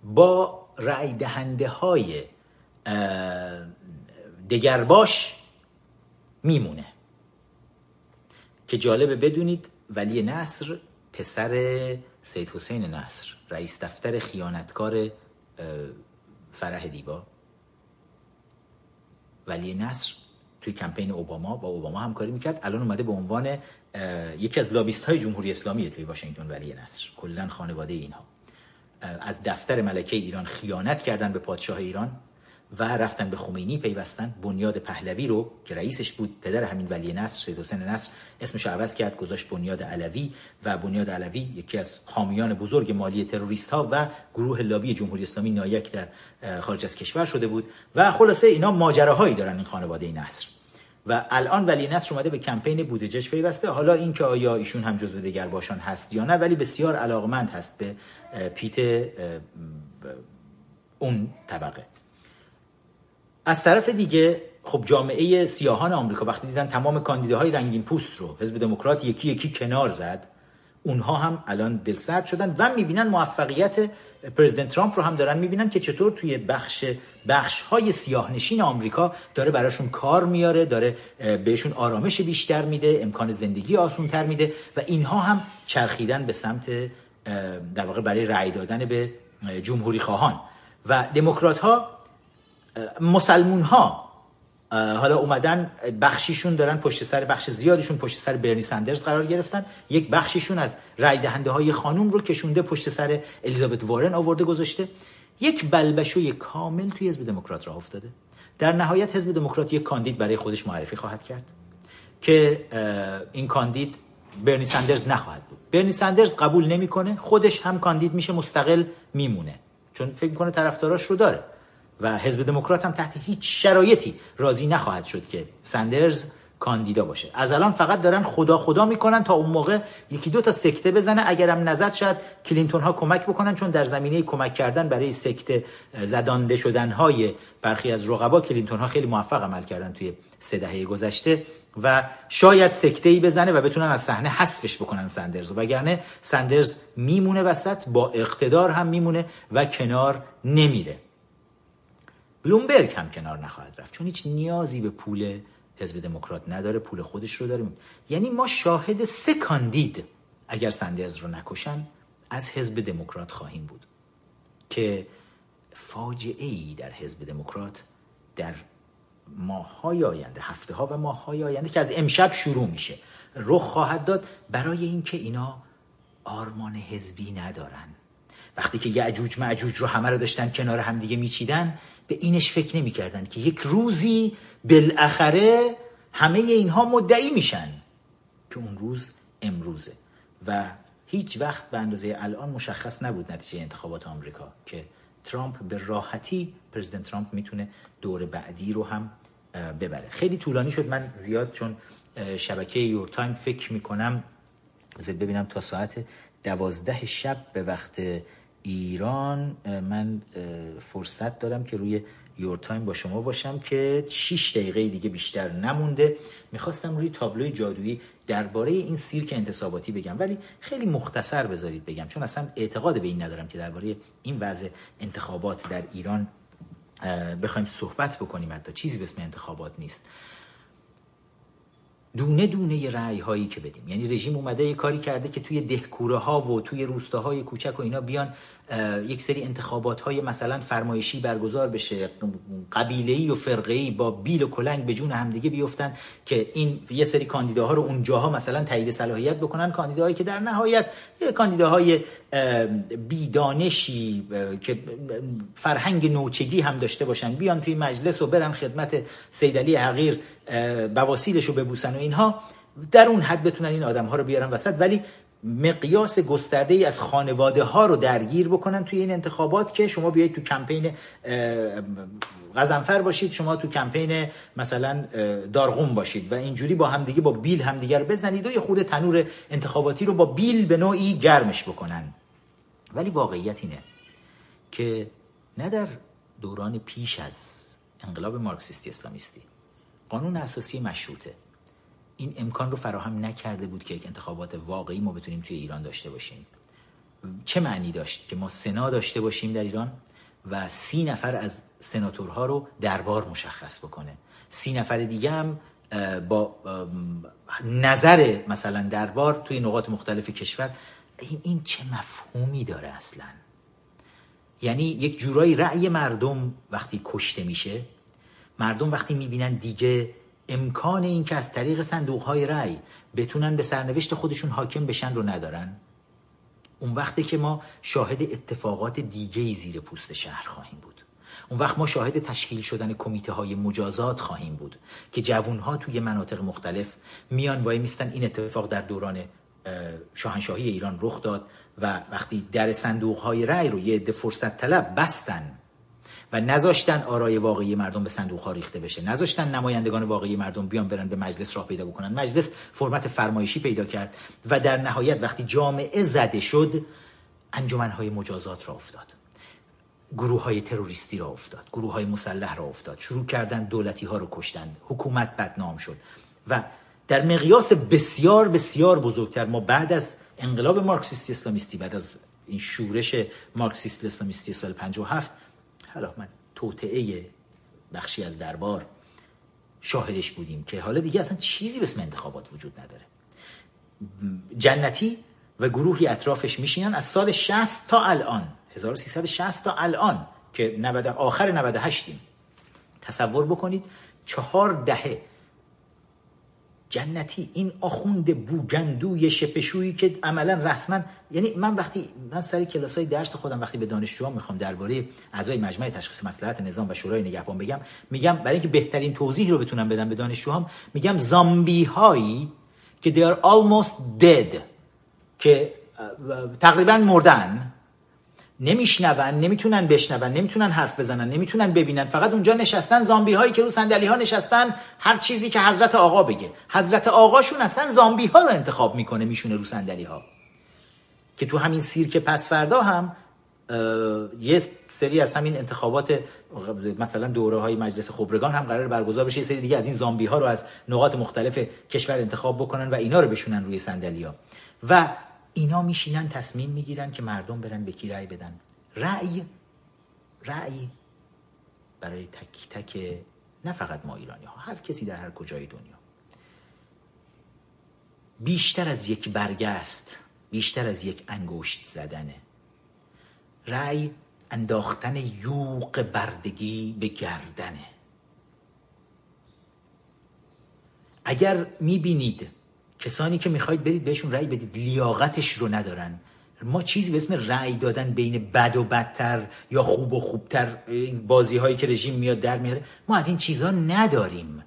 با رأی دهنده های دگرباش میمونه. که جالبه بدونید ولی نصر پسر سید حسین نصر رئیس دفتر خیانتکار فرح دیبا. ولی نصر توی کمپین اوباما با اوباما همکاری می‌کرد. الان اومده به عنوان یکی از لابیست های جمهوری اسلامی توی واشنگتن ولی نصر. کلا خانواده اینها. از دفتر ملکه ایران خیانت کردن به پادشاه ایران. و رفتن به خمینی پیوستن بنیاد پهلوی رو که رئیسش بود پدر همین ولی نصر سید حسین نصر اسمش عوض کرد گذاشت بنیاد علوی و بنیاد علوی یکی از حامیان بزرگ مالی تروریست ها و گروه لابی جمهوری اسلامی نایک در خارج از کشور شده بود و خلاصه اینا ماجراهایی دارن این خانواده نصر. و الان ولی نصر اومده به کمپین بودجش پیوسته. حالا اینکه آیا ایشون هم جزو دگر باشان هست یا نه ولی بسیار علاقمند هست به پیت اون طبقه. از طرف دیگه خب جامعه سیاهان آمریکا وقتی دیدن تمام کاندیداهای رنگین پوست رو حزب دموکرات یکی یکی کنار زد اونها هم الان دلسرد شدن و می‌بینن موفقیت پرزیدنت ترامپ رو هم دارن می‌بینن که چطور توی بخش بخش های سیاهنشین آمریکا داره براشون کار میاره داره بهشون آرامش بیشتر میده امکان زندگی آسون تر میده و اینها هم چرخیدن به سمت در واقع برای رأی دادن به جمهوری خواهان. و دموکرات ها مسلمون ها حالا اومدن بخشیشون دارن پشت سر بخش زیادشون پشت سر برنی سندرز قرار گرفتن. یک بخشیشون از رای دهنده های خانوم رو کشونده پشت سر الیزابت وارن آورده گذاشته. یک بلبشوی کامل توی حزب دموکرات راه افتاده. در نهایت حزب دموکرات یک کاندید برای خودش معرفی خواهد کرد که این کاندید برنی سندرز نخواهد بود. برنی سندرز قبول نمی‌کنه خودش هم کاندید میشه مستقل میمونه. چون فکر می‌کنه طرفداراش رو داره. و حزب دموکرات هم تحت هیچ شرایطی راضی نخواهد شد که سندرز کاندیدا باشه. از الان فقط دارن خدا خدا می‌کنن تا اون موقع یکی دو تا سکته بزنه. اگرم نزد شاید کلینتون ها کمک بکنن چون در زمینه کمک کردن برای سکته زدانده شدن های برخی از رقبا کلینتون ها خیلی موفق عمل کردن توی سه دهه گذشته و شاید سکته ای بزنه و بتونن از صحنه حذفش بکنن سندرز. وگرنه سندرز میمونه وسط با اقتدار هم میمونه و کنار نمیره. بلومبرگ هم کنار نخواهد رفت. چون هیچ نیازی به پول حزب دموکرات نداره پول خودش رو داره یعنی ما شاهد سه کاندید اگر سندرز رو نکشن از حزب دموکرات خواهیم بود. که فاجعه ای در حزب دموکرات در ماهای آینده هفته ها و ماهای آینده که از امشب شروع میشه رخ خواهد داد. برای اینکه اینا آرمان حزبی ندارن. وقتی که یعجوج معجوج رو همه رو داشتن کنار همدیگه میچیدن به اینش فکر نمی‌کردن که یک روزی بالاخره همه اینها مدعی میشن که اون روز امروزه. و هیچ وقت به اندازه الان مشخص نبود نتیجه انتخابات آمریکا که ترامپ به راحتی President ترامپ می‌تونه دور بعدی رو هم ببره. خیلی طولانی شد. من زیاد چون شبکه Your Time فکر می‌کنم ببینم تا ساعت دوازده شب به وقت ایران من فرصت دارم که روی Your Time با شما باشم که 6 دقیقه دیگه بیشتر نمونده. می‌خواستم روی تابلوی جادویی درباره این سیرک انتصاباتی بگم ولی خیلی مختصر بذارید بگم چون اصلا اعتقاد به این ندارم که درباره این وضع انتخابات در ایران بخوایم صحبت بکنیم. حتی چیزی به اسم انتخابات نیست. دونه دونه رأی هایی که بدیم. یعنی رژیم اومده یه کاری کرده که توی دهکوره ها و توی روستاهای کوچک و اینا بیان یک سری انتخابات های مثلا فرمایشی برگزار بشه قبیله و فرقه با بیل و کلنگ به جون همدیگه بیفتن که این یه سری کاندیداها رو اونجاها مثلا تایید صلاحیت بکنن. کاندیداهایی که در نهایت کاندیداهای بیدانشی که فرهنگ نوچگی هم داشته باشن بیان توی مجلس و برن خدمت سیدلی حقیر بواسیلش رو ببوسن و اینها در اون حد بتونن این آدم ها رو بیارن وسط. ولی مقیاس گسترده ای از خانواده ها رو درگیر بکنن توی این انتخابات که شما بیایید تو کمپین غزنفر باشید شما تو کمپین مثلا دارغون باشید و اینجوری با همدیگه با بیل همدیگه رو بزنید و یه خود تنور انتخاباتی رو با بیل به نوعی گرمش بکنن. ولی واقعیت اینه که نه در دوران پیش از انقلاب مارکسیستی اسلامیستی قانون اساسی مشروطه این امکان رو فراهم نکرده بود که یک انتخابات واقعی ما بتونیم توی ایران داشته باشیم. چه معنی داشت که ما سنا داشته باشیم در ایران و سی نفر از سناتورها رو دربار مشخص بکنه؟ سی نفر دیگه هم با نظر مثلا دربار توی نقاط مختلف کشور این, این چه مفهومی داره اصلا؟ یعنی یک جورایی رأی مردم وقتی کشته میشه مردم وقتی می‌بینن دیگه امکان این که از طریق صندوق های رأی بتونن به سرنوشت خودشون حاکم بشن رو ندارن؟ اون وقتی که ما شاهد اتفاقات دیگه زیر پوست شهر خواهیم بود. اون وقت ما شاهد تشکیل شدن کمیته های مجازات خواهیم بود که جوون ها توی مناطق مختلف میان وای میستن این اتفاق در دوران شاهنشاهی ایران رخ داد و وقتی در صندوق های رأی رو یه عده فرصت طلب بستن و نذاشتن آرای واقعی مردم به صندوق ها ریخته بشه. نذاشتن نمایندگان واقعی مردم بیان برن به مجلس راه پیدا بکنن. مجلس فرمت فرمایشی پیدا کرد و در نهایت وقتی جامعه زده شد های مجازات را افتاد. گروه های تروریستی را افتاد. گروه های مسلح را افتاد. شروع کردن دولتی ها رو کشتن. حکومت بدنام شد. و در مقیاس بسیار بسیار بزرگتر ما بعد از انقلاب مارکسیستی اسلامیستی بعد از این شورش مارکسیست اسلامیستی سال 57 حالا من توطعه بخشی از دربار شاهدش بودیم که حالا دیگه اصلا چیزی به اسم انتخابات وجود نداره. جنتی و گروهی اطرافش میشینن از سال 60 تا الان 1360 تا الان که 90 آخر 98 تصور بکنید چهار دهه جنتی این آخوند بوگندوی شپشویی که عملا رسما یعنی من وقتی من سر کلاس های درس خودم وقتی به دانشجوها می‌خوام درباره اعضای مجمع تشخیص مصلحت نظام و شورای نگهبان بگم میگم برای اینکه بهترین توضیح رو بتونم بدم به دانشجوهام میگم زامبی هایی که they are almost dead که تقریبا مردن نمیشنون نمی‌تونن بشنون نمی‌تونن حرف بزنن نمی‌تونن ببینن. فقط اونجا نشستن زامبی هایی که رو صندلی ها نشستن هر چیزی که حضرت آقا بگه. حضرت آقاشون اصلا زامبی ها رو انتخاب می‌کنه میشونه رو صندلی ها که تو همین سیرک پس فردا هم یه سری از همین انتخابات مثلا دوره های مجلس خبرگان هم قرار برگزار بشه. یه سری دیگه از این زامبی ها رو از نقاط مختلف کشور انتخاب بکنن و اینا رو بشونن روی صندلی ها و اینا میشینن تصمیم می‌گیرن که مردم برن به کی رأی بدن. رأی رأی برای تک تک نه فقط ما ایرانی ها هر کسی در هر کجای دنیا. بیشتر از یک برگست بیشتر از یک انگشت زدنه. رأی انداختن یوق بردگی به گردنه. اگر می‌بینید کسانی که می‌خواید برید بهشون رأی بدید لیاقتش رو ندارن. ما چیزی به اسم رأی دادن بین بد و بدتر یا خوب و خوبتر این بازی هایی که رژیم میاد در میاره ما از این چیزها نداریم.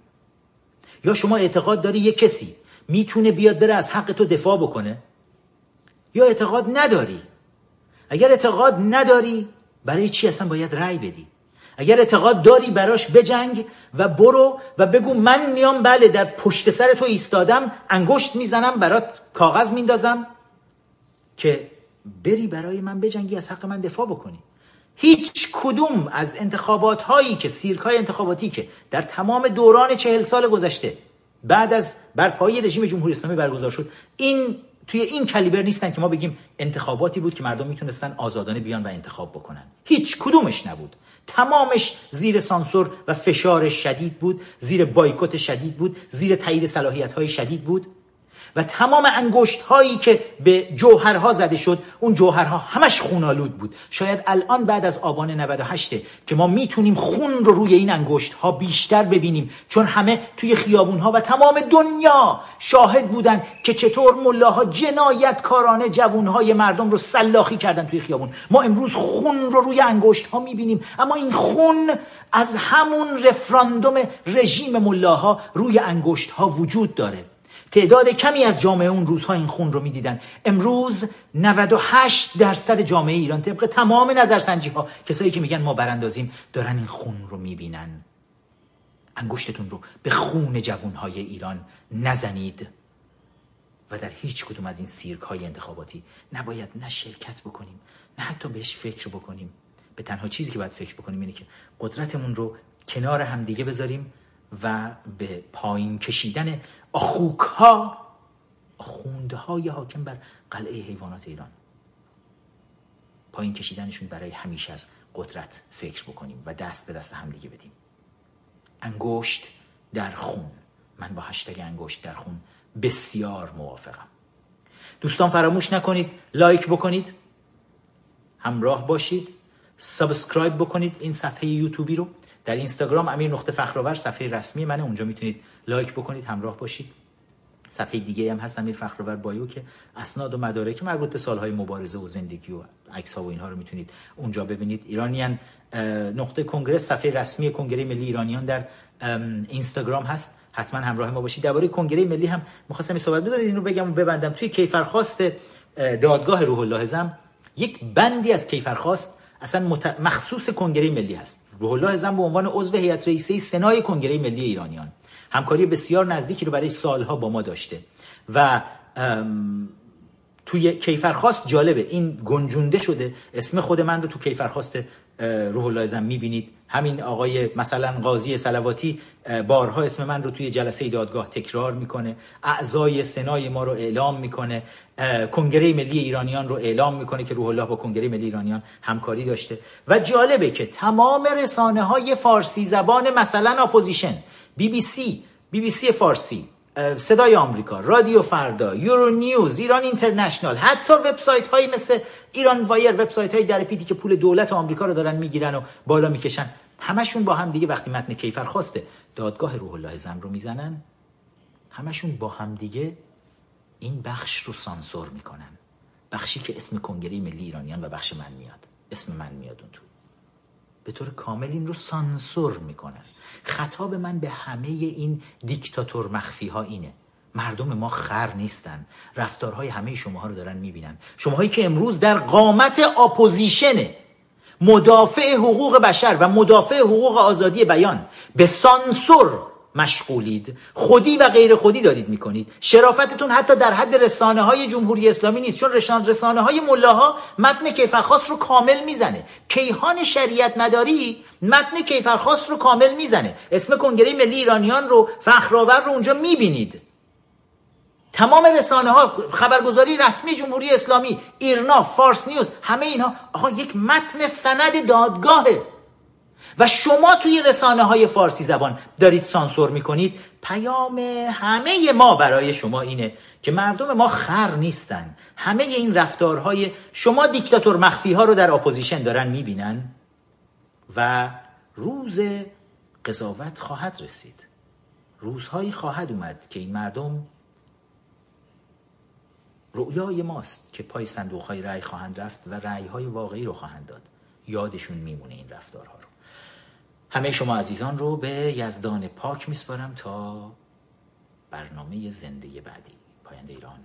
یا شما اعتقاد داری یه کسی می‌تونه بیاد بره از حق تو دفاع بکنه؟ یا اعتقاد نداری؟ اگر اعتقاد نداری برای چی اصلا باید رأی بدی؟ اگر اعتقاد داری براش بجنگ و برو و بگو من میام بله در پشت سر تو ایستادم انگشت می‌زنم برات کاغذ میندازم. که بری برای من بجنگی از حق من دفاع بکنی. هیچ کدوم از انتخابات هایی که سیرک های انتخاباتی که در تمام دوران چهل سال گذشته بعد از برپایی رژیم جمهوری اسلامی برگزار شد این توی این کلیبر نیستن که ما بگیم انتخاباتی بود که مردم می‌تونستن آزادانه بیان و انتخاب بکنن. هیچ کدومش نبود. تمامش زیر سانسور و فشار شدید بود زیر بایکوت شدید بود زیر تایید صلاحیت های شدید بود. و تمام انگشت هایی که به جوهرها زده شد اون جوهرها همش خونالود بود. شاید الان بعد از آبان 98 که ما می‌تونیم خون رو روی این انگشت ها بیشتر ببینیم چون همه توی خیابون ها و تمام دنیا شاهد بودن که چطور ملاها جنایت کارانه جوون های مردم رو سلاخی کردن توی خیابون. ما امروز خون رو روی انگشت ها می‌بینیم اما این خون از همون رفراندوم رژیم ملاها روی انگشت ها وجود داره. تعداد کمی از جامعه اون روزها این خون رو می‌دیدن. امروز 98 درصد جامعه ایران طبق تمام نظرسنجی ها کسایی که میگن ما براندازیم دارن این خون رو می‌بینن. انگشتتون رو به خون جوانهای ایران نزنید و در هیچ کدوم از این سیرک های انتخاباتی نباید نه شرکت بکنیم نه حتی بهش فکر بکنیم. به تنها چیزی که باید فکر بکنیم اینه که قدرتمون رو کنار همدیگه بذاریم و به پایین کشیدن آخوک ها آخونده های حاکم بر قلعه حیوانات ایران. پایین کشیدنشون برای همیشه از قدرت فکر بکنیم و دست به دست همدیگه بدیم. انگشت در خون. من با هشتگ انگشت در خون بسیار موافقم. دوستان فراموش نکنید لایک بکنید همراه باشید subscribe بکنید این صفحه یوتیوبی رو. در اینستاگرام امیر نقطه فخرآور صفحه رسمی منه اونجا می‌تونید لایک بکنید همراه باشید. صفحه دیگه هم هست امیر فخرآور bio که اسناد و مدارک مربوط به سالهای مبارزه و زندگی و عکس ها و اینها رو می‌تونید اونجا ببینید. ایرانیان نقطه کنگره صفحه رسمی کنگره ملی ایرانیان در اینستاگرام هست. حتما همراه ما باشید. درباره کنگره ملی هم می‌خواستم صحبت بدونید. اینو بگم و ببندم. توی کیفرخواست دادگاه روح الله زم یک بندی از کیفرخواست اصلا مخصوص کنگره ملی هست. روح الله زم به عنوان عضو هیئت رئیسه سنای کنگره ملی ایرانیان. همکاری بسیار نزدیکی رو برای سالها با ما داشته. و توی کیفرخواست جالبه. این گنجونده شده. اسم خود من رو تو کیفرخواست روح الله می‌بینید. همین آقای مثلا قاضی سلواتی بارها اسم من رو توی جلسه دادگاه تکرار می‌کنه. اعضای سنای ما رو اعلام می‌کنه. کنگره ملی ایرانیان رو اعلام می‌کنه که روح الله با کنگره ملی ایرانیان همکاری داشته. و جالبه که تمام رسانه های فارسی زبان مثلا اپوزیشن بی بی سی بی بی سی فارسی صدای آمریکا رادیو فردا یورو نیوز ایران اینترنشنال حتی وبسایت هایی مثل ایران وایر وبسایت های در پیتی که پول دولت آمریکا رو دارن می‌گیرن و بالا می‌کشن. همشون با هم دیگه وقتی متن کیفر خواسته. دادگاه روح الله زم رو می‌زنن. همشون با هم دیگه این بخش رو سانسور می‌کنن. بخشی که اسم کنگره ملی ایرانیان و بخش من میاد. اسم من میاد اون تو. به طور کامل این رو سانسور می‌کنن. خطاب من به همه این دیکتاتور مخفی ها اینه. مردم ما خر نیستن. رفتارهای همه شماها رو دارن می‌بینن. شماهایی که امروز در قامت اپوزیشن مدافع حقوق بشر و مدافع حقوق آزادی بیان. به سانسور مشغولید. خودی و غیر خودی دارید می‌کنید. شرافتتون حتی در حد رسانه های جمهوری اسلامی نیست چون رسانه, رسانه های ملاها متن کیفرخواست رو کامل می‌زنه. کیهان شریعت مداری متن کیفرخواست رو کامل می‌زنه. اسم کنگره ملی ایرانیان رو فخرآور رو اونجا می‌بینید. تمام رسانه ها خبرگزاری رسمی جمهوری اسلامی ایرنا فارس نیوز همه اینها آقا یک متن سند دادگاهه. و شما توی رسانه های فارسی زبان دارید سانسور می‌کنید پیام همه ما برای شما اینه که مردم ما خر نیستن. همه این رفتارهای شما دیکتاتور مخفی ها رو در اپوزیشن دارن می‌بینن و روز قضاوت خواهد رسید. روزهایی خواهد اومد که این مردم رؤیای ماست که پای صندوق های رأی خواهند رفت و رأی های واقعی رو خواهند داد. یادشون میمونه این رفتارها. همه شما عزیزان رو به یزدان پاک میسپارم تا برنامه زنده بعدی. پاینده ایران.